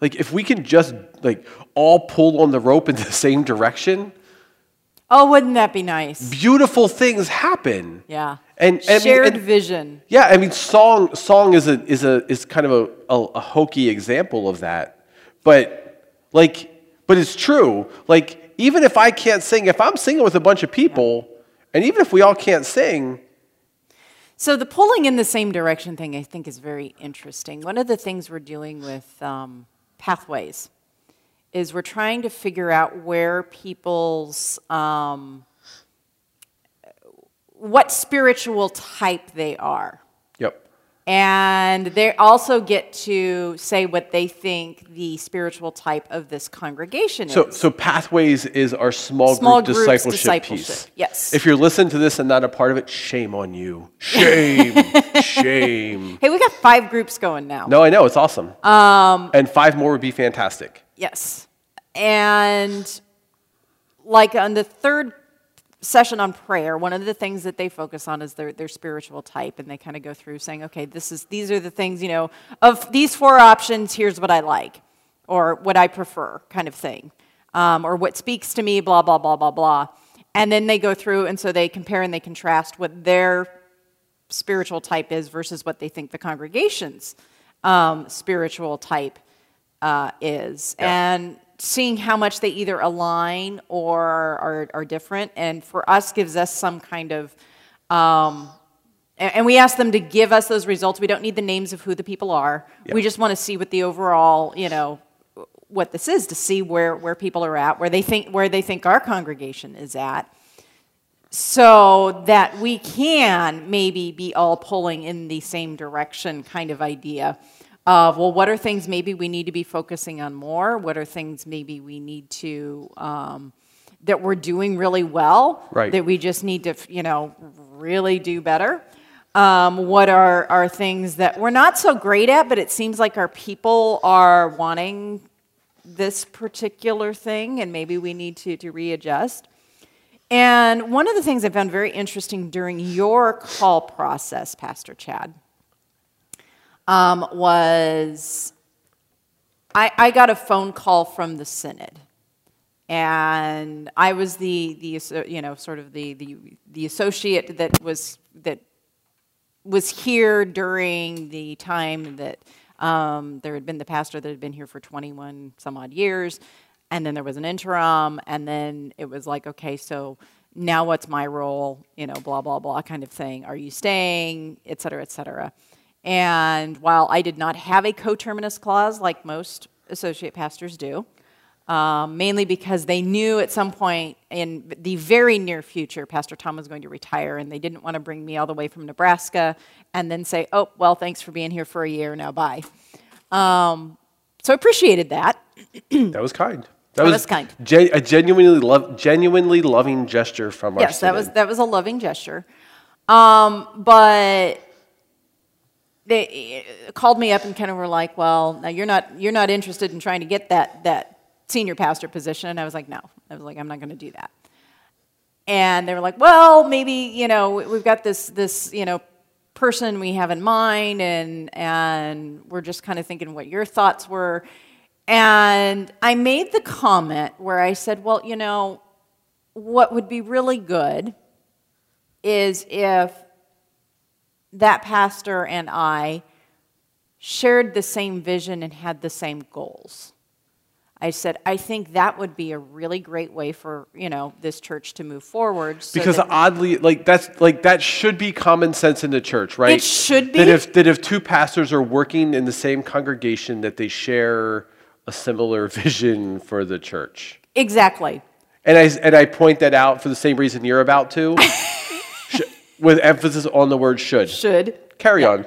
Like if we can just like all pull on the rope in the same direction, Oh, wouldn't that be nice? Beautiful things happen. Yeah. And, and shared and, vision. Yeah, I mean, song song is a is a is kind of a, a, a hokey example of that. But like, but it's true. Like, even if I can't sing, if I'm singing with a bunch of people, and even if we all can't sing, so the pulling in the same direction thing, I think, is very interesting. One of the things we're doing with um, pathways is we're trying to figure out where people's um, what spiritual type they are. And they also get to say what they think the spiritual type of this congregation so, is. So, Pathways is our small, small group discipleship, discipleship, piece. Yes. If you're listening to this and not a part of it, shame on you. Shame. shame. Hey, we got five groups going now. No, I know. It's awesome. Um, and five more would be fantastic. Yes. And like on the third session on prayer, one of the things that they focus on is their, their spiritual type, and they kind of go through saying, okay, this is, these are the things, you know, of these four options, here's what I like, or what I prefer, kind of thing, um, or what speaks to me, blah, blah, blah, blah, blah. And then they go through, and so they compare and they contrast what their spiritual type is versus what they think the congregation's um, spiritual type uh, is. Yeah. And seeing how much they either align or are, are different. And for us, gives us some kind of, um, and, and, we ask them to give us those results. We don't need the names of who the people are. Yeah. We just want to see what the overall, you know, what this is to see where, where people are at, where they think where they think our congregation is at, so that we can maybe be all pulling in the same direction kind of idea. Of, well, what are things maybe we need to be focusing on more? What are things maybe we need to, um, that we're doing really well, Right. that we just need to, you know, really do better? Um, what are, are things that we're not so great at, but it seems like our people are wanting this particular thing, and maybe we need to, to readjust? And one of the things I found very interesting during your call process, Pastor Chad, um, was I, I got a phone call from the synod, and I was the the you know sort of the the, the associate that was that was here during the time that um, there had been the pastor that had been here for 21 some odd years, and then there was an interim, and then it was like, okay, so now what's my role? You know, blah, blah, blah kind of thing. Are you staying, et cetera, et cetera. And while I did not have a coterminous clause like most associate pastors do, um, mainly because they knew at some point in the very near future, Pastor Tom was going to retire, and they didn't want to bring me all the way from Nebraska and then say, oh, well, thanks for being here for a year, now bye. Um, so I appreciated that. That was kind. That was kind. Gen- a genuinely love, genuinely loving gesture from our Yes, that was that was a loving gesture. Um, but they uh, called me up and kind of were like, "Well, now you're not you're not interested in trying to get that that senior pastor position." And I was like, "No." I was like, "I'm not going to do that." And they were like, "Well, maybe you know we've got this this you know person we have in mind, and and we're just kind of thinking what your thoughts were." And I made the comment where I said, "Well, you know." what would be really good is if that pastor and I shared the same vision and had the same goals. I said, I think that would be a really great way for, you know, this church to move forward. so because oddly, like that's like that should be common sense in the church, right? It should That be. if that if two pastors are working in the same congregation, that they share a similar vision for the church. exactly. And I and I point that out for the same reason you're about to, with emphasis on the word should. Should. Carry on.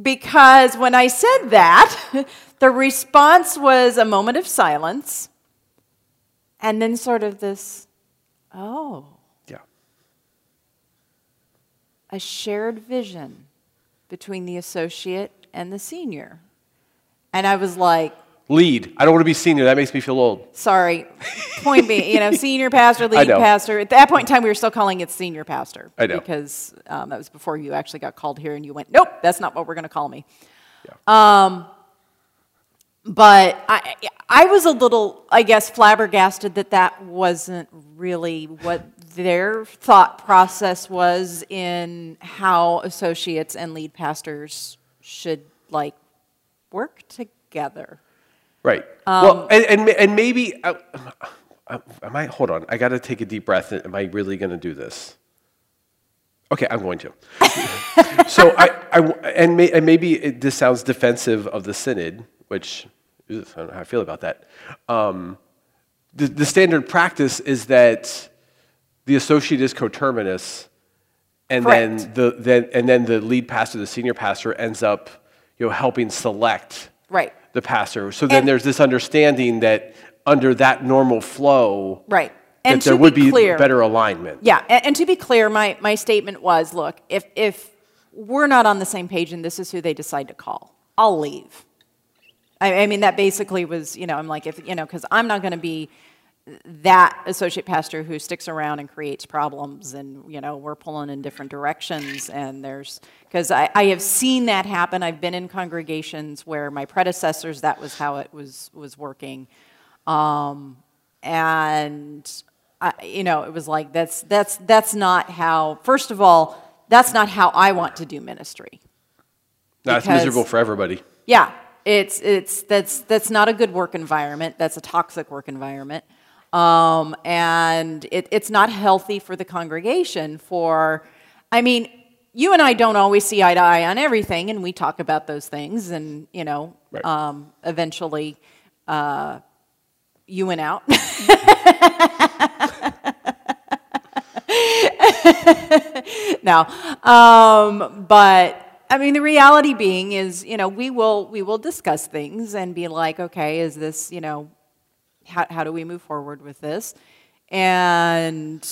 Because when I said that, the response was a moment of silence and then sort of this, oh. Yeah. a shared vision between the associate and the senior. And I was like, Lead. I don't want to be senior. That makes me feel old. sorry, point being, you know, senior pastor, lead pastor. At that point in time, we were still calling it senior pastor. I know. Because um, that was before you actually got called here and you went, nope, that's not what we're going to call me. Yeah. Um, but I, I was a little, I guess, flabbergasted that that wasn't really what their thought process was in how associates and lead pastors should like work together. Right. Um, well, and, and, and maybe, uh, uh, am I, hold on, I got to take a deep breath. Am I really going to do this? Okay, I'm going to. so I, I, and, may, and maybe it, this sounds defensive of the synod, which I don't know how I feel about that. Um, the, the standard practice is that the associate is coterminous, and then the then and then the lead pastor, the senior pastor, ends up, you know, helping select Right. The pastor. So then And- there's this understanding that under that normal flow, Right. that And there would be clear, better alignment. Yeah, and, and to be clear, my, my statement was look, if, if we're not on the same page and this is who they decide to call, I'll leave. I, I mean, that basically was, you know, I'm like, if, you know, because I'm not going to be that associate pastor who sticks around and creates problems and, you know, we're pulling in different directions. And there's, because I, I have seen that happen. I've been in congregations where my predecessors, that was how it was, was working. Um, and I, you know, it was like that's that's that's not how. First of all, that's not how I want to do ministry. No, it's because- miserable for everybody. Yeah, it's it's that's that's not a good work environment. That's a toxic work environment, um, and it, it's not healthy for the congregation. For, I mean, you and I don't always see eye to eye on everything, and we talk about those things, and you know, Right. um, eventually, uh, you went out. no, um, but I mean, the reality being is, you know, we will we will discuss things and be like, okay, is this, you know, how how do we move forward with this? And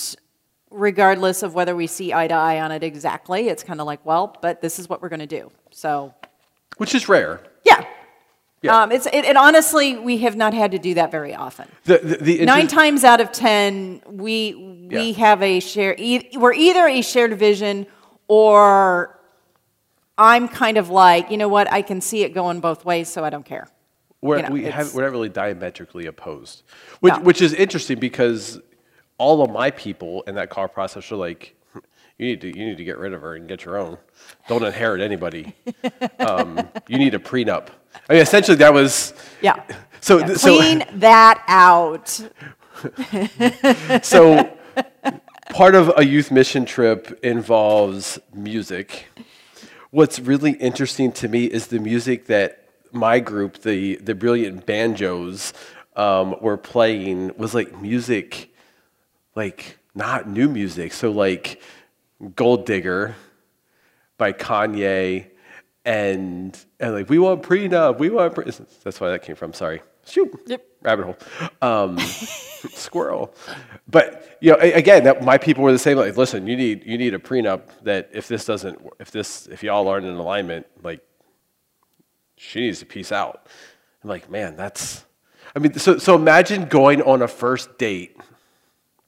regardless of whether we see eye to eye on it exactly, it's kind of like, well, but this is what we're going to do. So, which is rare. yeah. Yeah. Um, it's, it, it honestly, we have not had to do that very often. The, the, the Nine interest- times out of ten, we we Yeah. have a share. E- we're either a shared vision, or I'm kind of like, you know what? I can see it going both ways, so I don't care. We're, you know, we have, we're not really diametrically opposed, which, No. which is interesting because all of my people in that car process are like, you need to you need to get rid of her and get your own. Don't inherit anybody. um, you need a prenup. I mean, essentially, that was Yeah. so. Yeah, th- so Clean that out. so part of a youth mission trip involves music. What's really interesting to me is the music that my group, the the brilliant banjos, um, were playing was like music, like not new music. So like Gold Digger by Kanye, and and like we want prenup, we want. Pre-. That's why that came from. Sorry. Shoot. Yep. Rabbit hole. Um, squirrel. But you know, again, that my people were the same. Like, listen, you need you need a prenup that if this doesn't, if this, if y'all aren't in alignment, like she needs to peace out. I'm like, man, that's. I mean, so so imagine going on a first date,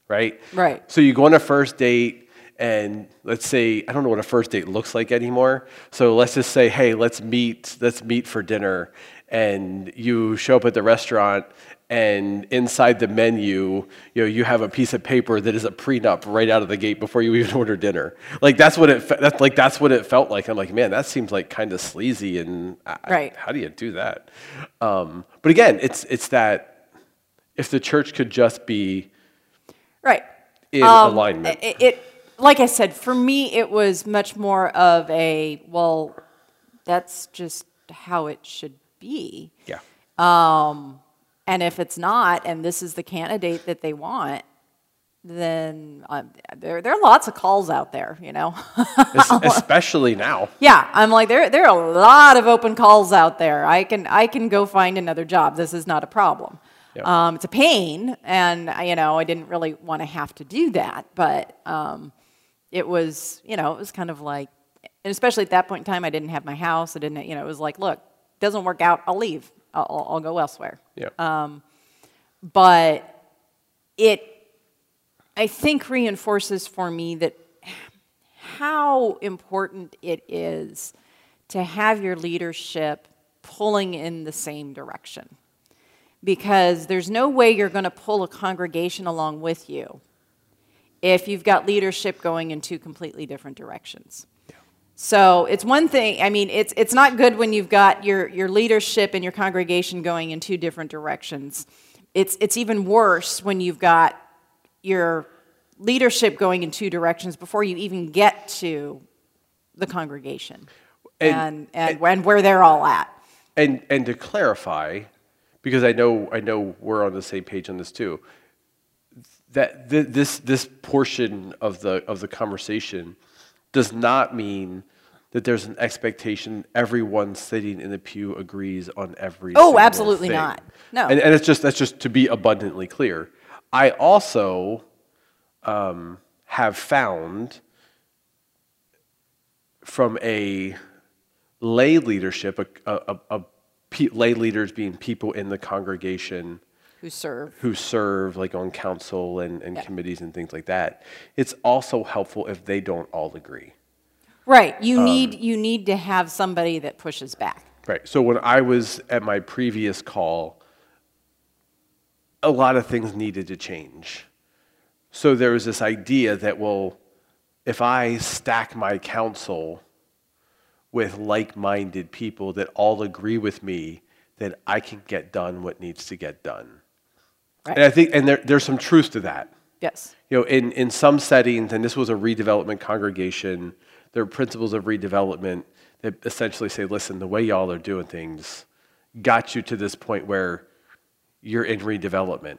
right? Right. So you go on a first date, and let's say I don't know what a first date looks like anymore. So let's just say, hey, let's meet, let's meet for dinner, and you show up at the restaurant, and inside the menu, you know, you have a piece of paper that is a prenup right out of the gate before you even order dinner. Like that's what it, that's like that's what it felt like. I'm like, man, that seems like kind of sleazy, and I, Right. how do you do that? Um, but again, it's it's that if the church could just be Right. in Um, alignment. It, it, like I said, for me, it was much more of a well, that's just how it should be. Yeah. And if it's not, and this is the candidate that they want, then um, there, there are lots of calls out there, you know? Especially now. yeah, I'm like, there, there are a lot of open calls out there. I can, I can go find another job. This is not a problem. Yeah. Um, it's a pain, and, I- you know, I didn't really want to have to do that, but um, it was, you know, it was kind of like, and especially at that point in time, I didn't have my house. I didn't, you know, it was like, look, doesn't work out, I'll leave. I'll, I'll- go elsewhere. Yeah. Um, but it i think reinforces for me that how important it is to have your leadership pulling in the same direction. Because there's no way you're going to pull a congregation along with you if you've got leadership going in two completely different directions so it's one thing, I mean, it's, it's not good when you've got your, your leadership and your congregation going in two different directions. It's, it's even worse when you've got your leadership going in two directions before you even get to the congregation and, And- and, and, where they're all at. And and to clarify, because I know I know we're on the same page on this too. That th- this this portion of the of the conversation does not mean that there's an expectation everyone sitting in the pew agrees on every. Oh, absolutely thing. not. No. And, and it's just that's just to be abundantly clear. I also um, have found from a lay leadership, a, a, a, a pe- lay leaders being people in the congregation Who serve. who serve like on council and, and Yeah. committees and things like that. It's also helpful if they don't all agree. Right. Um, You, need, you need to have somebody that pushes back. Right. So when I was at my previous call, a lot of things needed to change. So there was this idea that, well, if I stack my council with like minded people that all agree with me, then I can get done what needs to get done. Right. And I think, and there, there's some truth to that. Yes. You know, in, in some settings, and this was a redevelopment congregation, there are principles of redevelopment that essentially say, listen, the way y'all are doing things got you to this point where you're in redevelopment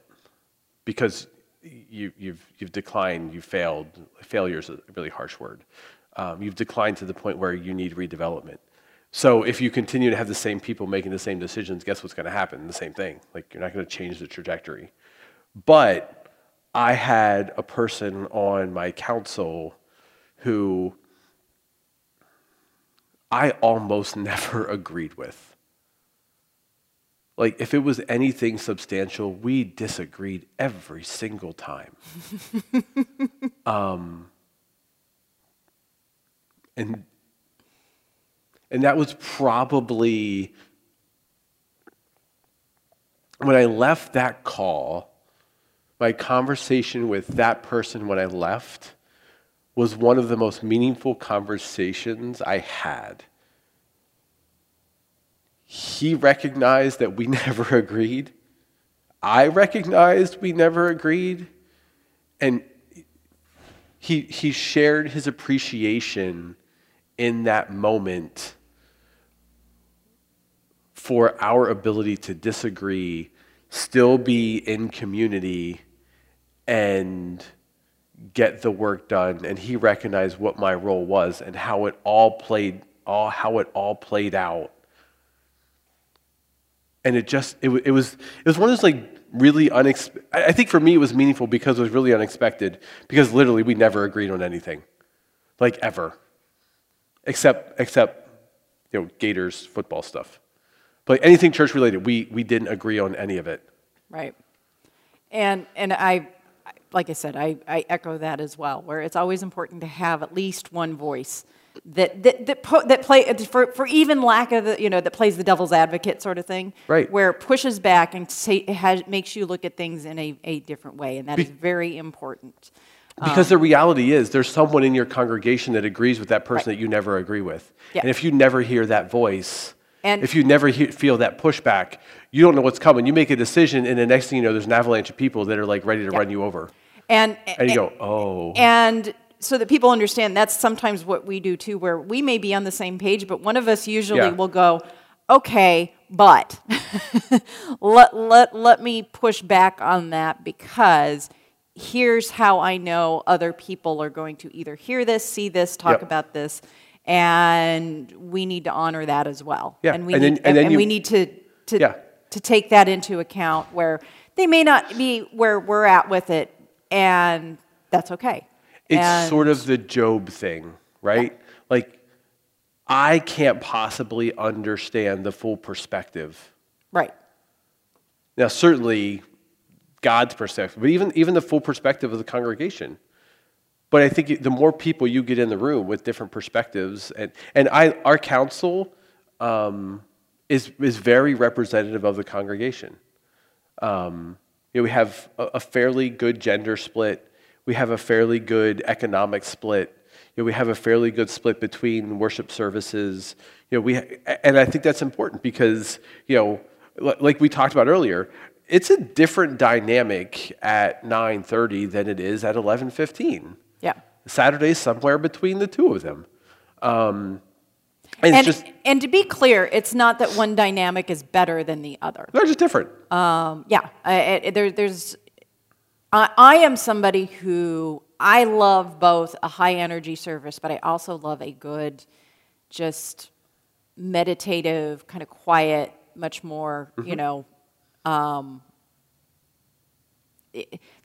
because you, you've, you've declined, you failed. Failure is a really harsh word. um, you've declined to the point where you need redevelopment. So if you continue to have the same people making the same decisions, guess what's going to happen? The same thing. Like you're not going to change the trajectory. But I had a person on my council who I almost never agreed with. Like, if it was anything substantial, we disagreed every single time. um, and, and that was probably when I left that call, my conversation with that person when I left was one of the most meaningful conversations I had. He recognized that we never agreed. I recognized we never agreed. And he, he shared his appreciation in that moment for our ability to disagree, still be in community, and get the work done and he recognized what my role was and how it all played all how it all played out. And it just it, it was it was one of those like really unexpected i think for me it was meaningful because it was really unexpected because literally we never agreed on anything like ever. Except except you know gators football stuff. But anything church related we we didn't agree on any of it. Right. And and i like I said, I, I echo that as well, where it's always important to have at least one voice that that that, po- that play for, for even lack of the you know that plays the devil's advocate sort of thing, right? Where it pushes back and say, has, makes you look at things in a, a different way, and that Be- is very important. Because um, the reality is, there's someone in your congregation that agrees with that person right. that you never agree with, yeah. and if you never hear that voice, and if you never he- feel that pushback, you don't know what's coming. You make a decision, and the next thing you know, there's an avalanche of people that are like ready to yeah. run you over. And, and you go, oh. And so that people understand that's sometimes what we do too, where we may be on the same page, but one of us usually yeah. will go, okay, but let, let, let me push back on that because here's how I know other people are going to either hear this, see this, talk yep. about this, and we need to honor that as well. Yeah. And we and need, then, and, and you, we need to, to, yeah. to take that into account where they may not be where we're at with it, and that's okay. It's and sort of the Job thing, right? Yeah. Like, I can't possibly understand the full perspective. Right. Now, certainly God's perspective, but even, even the full perspective of the congregation. But I think the more people you get in the room with different perspectives, and, and I, our council um, is, is very representative of the congregation. Um, you know, we have a, a, fairly good gender split. We have a fairly good economic split. You know, we have a fairly good split between worship services. You know, we, and I think that's important because, you know, like we talked about earlier, it's a different dynamic at 9.30 than it is at 11.15. Yeah. Saturday's somewhere between the two of them. Um, and, and, just, and, to be clear, it's not that one dynamic is better than the other. They're just different. Um, yeah, I, there, there's. I, I am somebody who I love both a high energy service, but I also love a good, just meditative, kind of quiet, much more, mm-hmm. you know. Um,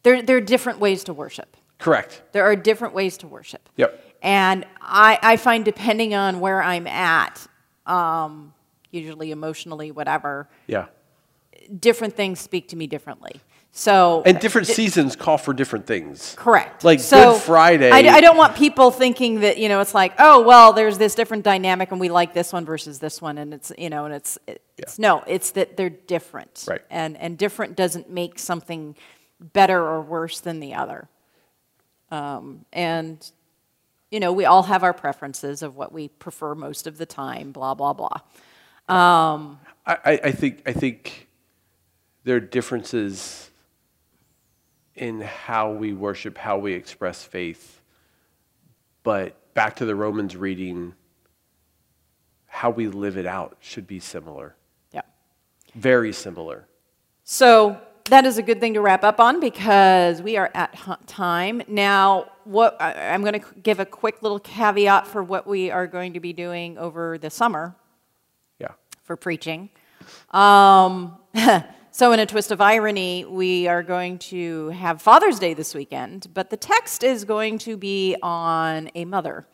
there, there are different ways to worship. Correct. There are different ways to worship. Yep. And I, I find depending on where I'm at, um, usually emotionally, whatever. Yeah. Different things speak to me differently. So and different seasons call for different things. Correct. Like so Good Friday. I, I, don't want people thinking that you know it's like oh well there's this different dynamic and we like this one versus this one and it's you know and it's it's yeah. no it's that they're different. Right. And and different doesn't make something better or worse than the other. Um, and you know, we all have our preferences of what we prefer most of the time, blah, blah, blah. Um, I, I, think, I think there are differences in how we worship, how we express faith. But back to the Romans reading, how we live it out should be similar. Yeah. Very similar. So that is a good thing to wrap up on because we are at time. Now, what I'm going to give a quick little caveat for what we are going to be doing over the summer Yeah. for preaching. Um, so, in a twist of irony, we are going to have Father's Day this weekend, but the text is going to be on a mother.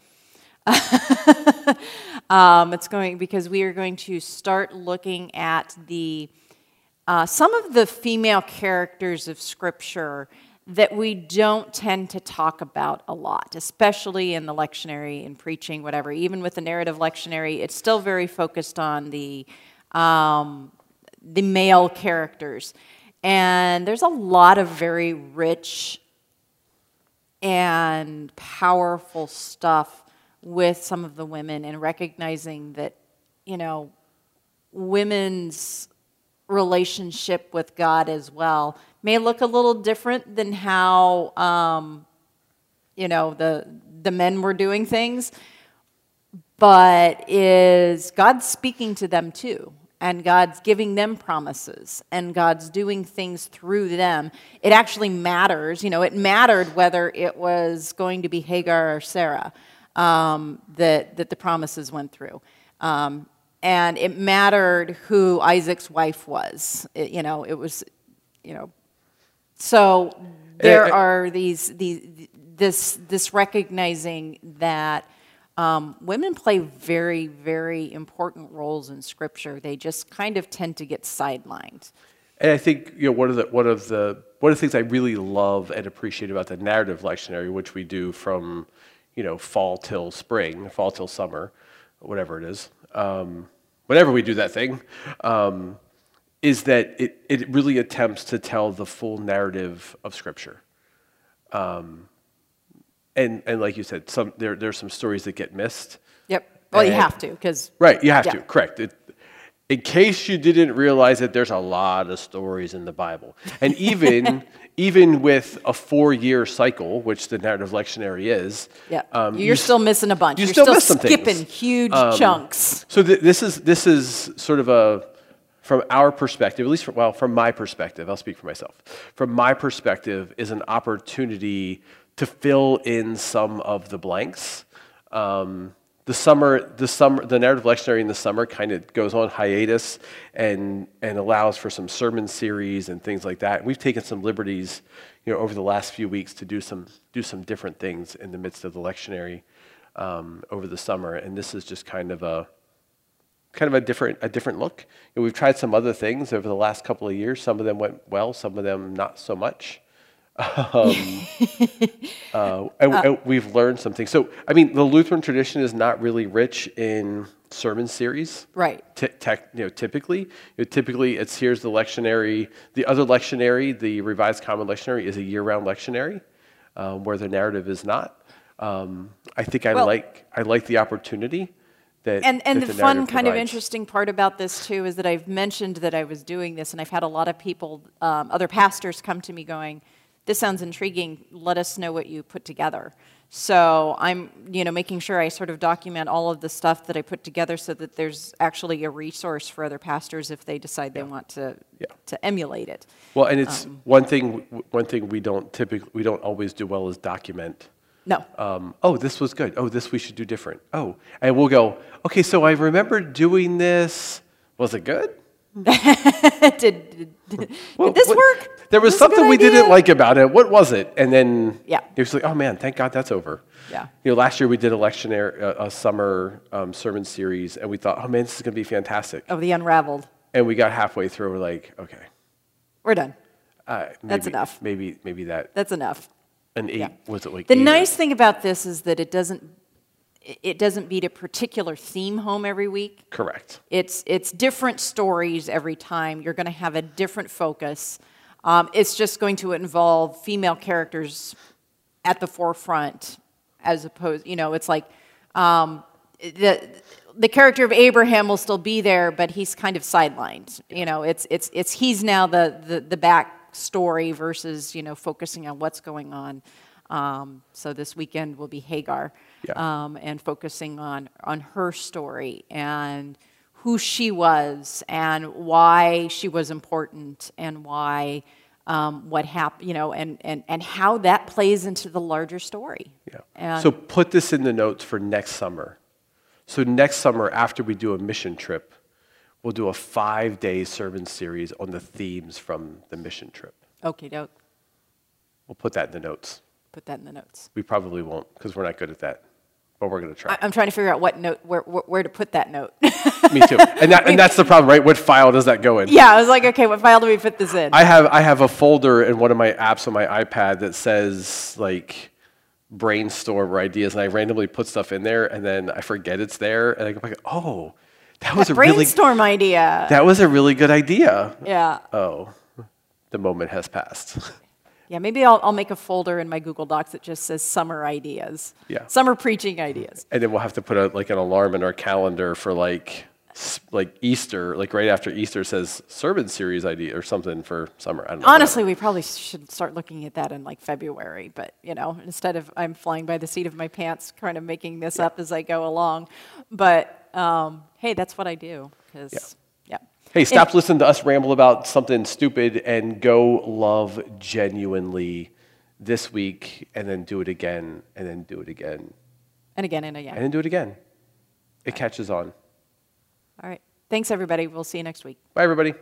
um, it's going because we are going to start looking at the uh, some of the female characters of Scripture that we don't tend to talk about a lot, especially in the lectionary and preaching, whatever. Even with the narrative lectionary, it's still very focused on the um, the male characters, and there's a lot of very rich and powerful stuff with some of the women, and recognizing that you know women's relationship with God as well may look a little different than how um, you know the the men were doing things, but is God speaking to them too? And God's giving them promises, and God's doing things through them. It actually matters. You know, it mattered whether it was going to be Hagar or Sarah um, that, that the promises went through. Um, and it mattered who Isaac's wife was. It, you know, it was, you know, so there Eh, eh. are these, these this this recognizing that um, women play very very important roles in Scripture. They just kind of tend to get sidelined. And I think you know one of the one of the one of the things I really love and appreciate about the narrative lectionary, which we do from you know fall till spring, fall till summer, whatever it is, um, whenever we do that thing, um, is that it it really attempts to tell the full narrative of Scripture. Um, and and like you said, some there are some stories that get missed. Yep. Well, you have to because Right, you have Yeah. to, correct. It, in case you didn't realize that there's a lot of stories in the Bible. And even even with a four-year cycle, which the narrative lectionary is, yeah, um, you're you still missing a bunch. you are still still skipping things. Um, huge chunks. So th- this is this is sort of a from our perspective, at least from, well, from my perspective, I'll speak for myself. From my perspective, is an opportunity to fill in some of the blanks. Um, the summer, the summer, the narrative lectionary in the summer kind of goes on hiatus and and allows for some sermon series and things like that. We've taken some liberties, you know, over the last few weeks to do some do some different things in the midst of the lectionary um, over the summer, and this is just kind of a kind of a different a different look. You know, we've tried some other things over the last couple of years. Some of them went well, some of them not so much. Um, uh, and, and we've learned something. So, I mean, the Lutheran tradition is not really rich in sermon series. Right. T- tech, you know, typically, you know, typically it's here's the lectionary. The other lectionary, the Revised Common Lectionary, is a year-round lectionary, um, where the narrative is not. Um, I think I Well- like I like the opportunity that And, and that the, the fun, kind of interesting part about this too is that I've mentioned that I was doing this, and I've had a lot of people, um, other pastors, come to me going, "This sounds intriguing. Let us know what you put together." So I'm, you know, making sure I sort of document all of the stuff that I put together, so that there's actually a resource for other pastors if they decide they want to Yeah. to emulate it. Well, and it's Um, one thing. One thing we don't typically we don't always do well is document. No, Um, oh, this was good. Oh, this we should do different. Oh, and we'll go. Okay, so I remember doing this. Was it good? Did, did, did Well, this what- work? There was something we didn't like about it. What was it? And then Yeah. it was like, oh man, thank God that's over. Yeah. You know, last year we did a lectionary, a, a summer um, sermon series, and we thought, oh man, this is going to be fantastic. Oh, the unraveled. And we got halfway through, we're like, okay, We're done. uh, That's enough. Maybe, maybe that That's enough. an eight Yeah. was it like The eight or- nice thing about this is that it doesn't it doesn't beat a particular theme home every week. Correct. It's it's different stories every time. You're going to have a different focus. Um, it's just going to involve female characters at the forefront, as opposed, you know, it's like um, the the character of Abraham will still be there, but he's kind of sidelined. You know, it's it's it's he's now the the, the back story versus you know focusing on what's going on. Um, so this weekend will be Hagar, Yeah. um, and focusing on on her story and who she was and why she was important and why um, what happened, you know, and, and, and how that plays into the larger story. Yeah. And- so put this in the notes for next summer. So next summer, after we do a mission trip, we'll do a five-day sermon series on the themes from the mission trip. Okay, doke. We'll put that in the notes. Put that in the notes. We probably won't because we're not good at that, but we're going to try. I, I'm trying to figure out what note, where, where, where to put that note. Me too. And, that, and that's the problem, right? What file does that go in? yeah, I was like, okay, what file do we put this in? I have I have a folder in one of my apps on my iPad that says like brainstorm or ideas, and I randomly put stuff in there, and then I forget it's there, and I go back, oh, that was a really Brainstorm idea. that was a really good idea. yeah. Oh, the moment has passed. Yeah, maybe I'll, I'll make a folder in my Google Docs that just says summer ideas. Yeah. Summer preaching ideas. and then we'll have to put a, like an alarm in our calendar for like like Easter, like right after Easter says sermon series idea or something for summer. I don't know. Honestly, we probably should start looking at that in like February, but you know, instead of I'm flying by the seat of my pants, kind of making this up as I go along. But um, hey, that's what I do because yeah. Hey, stop listening to us ramble about something stupid and go love genuinely this week and then do it again and then do it again And again and again. and then do it again. It catches on. All right. Thanks, everybody. We'll see you next week. Bye, everybody.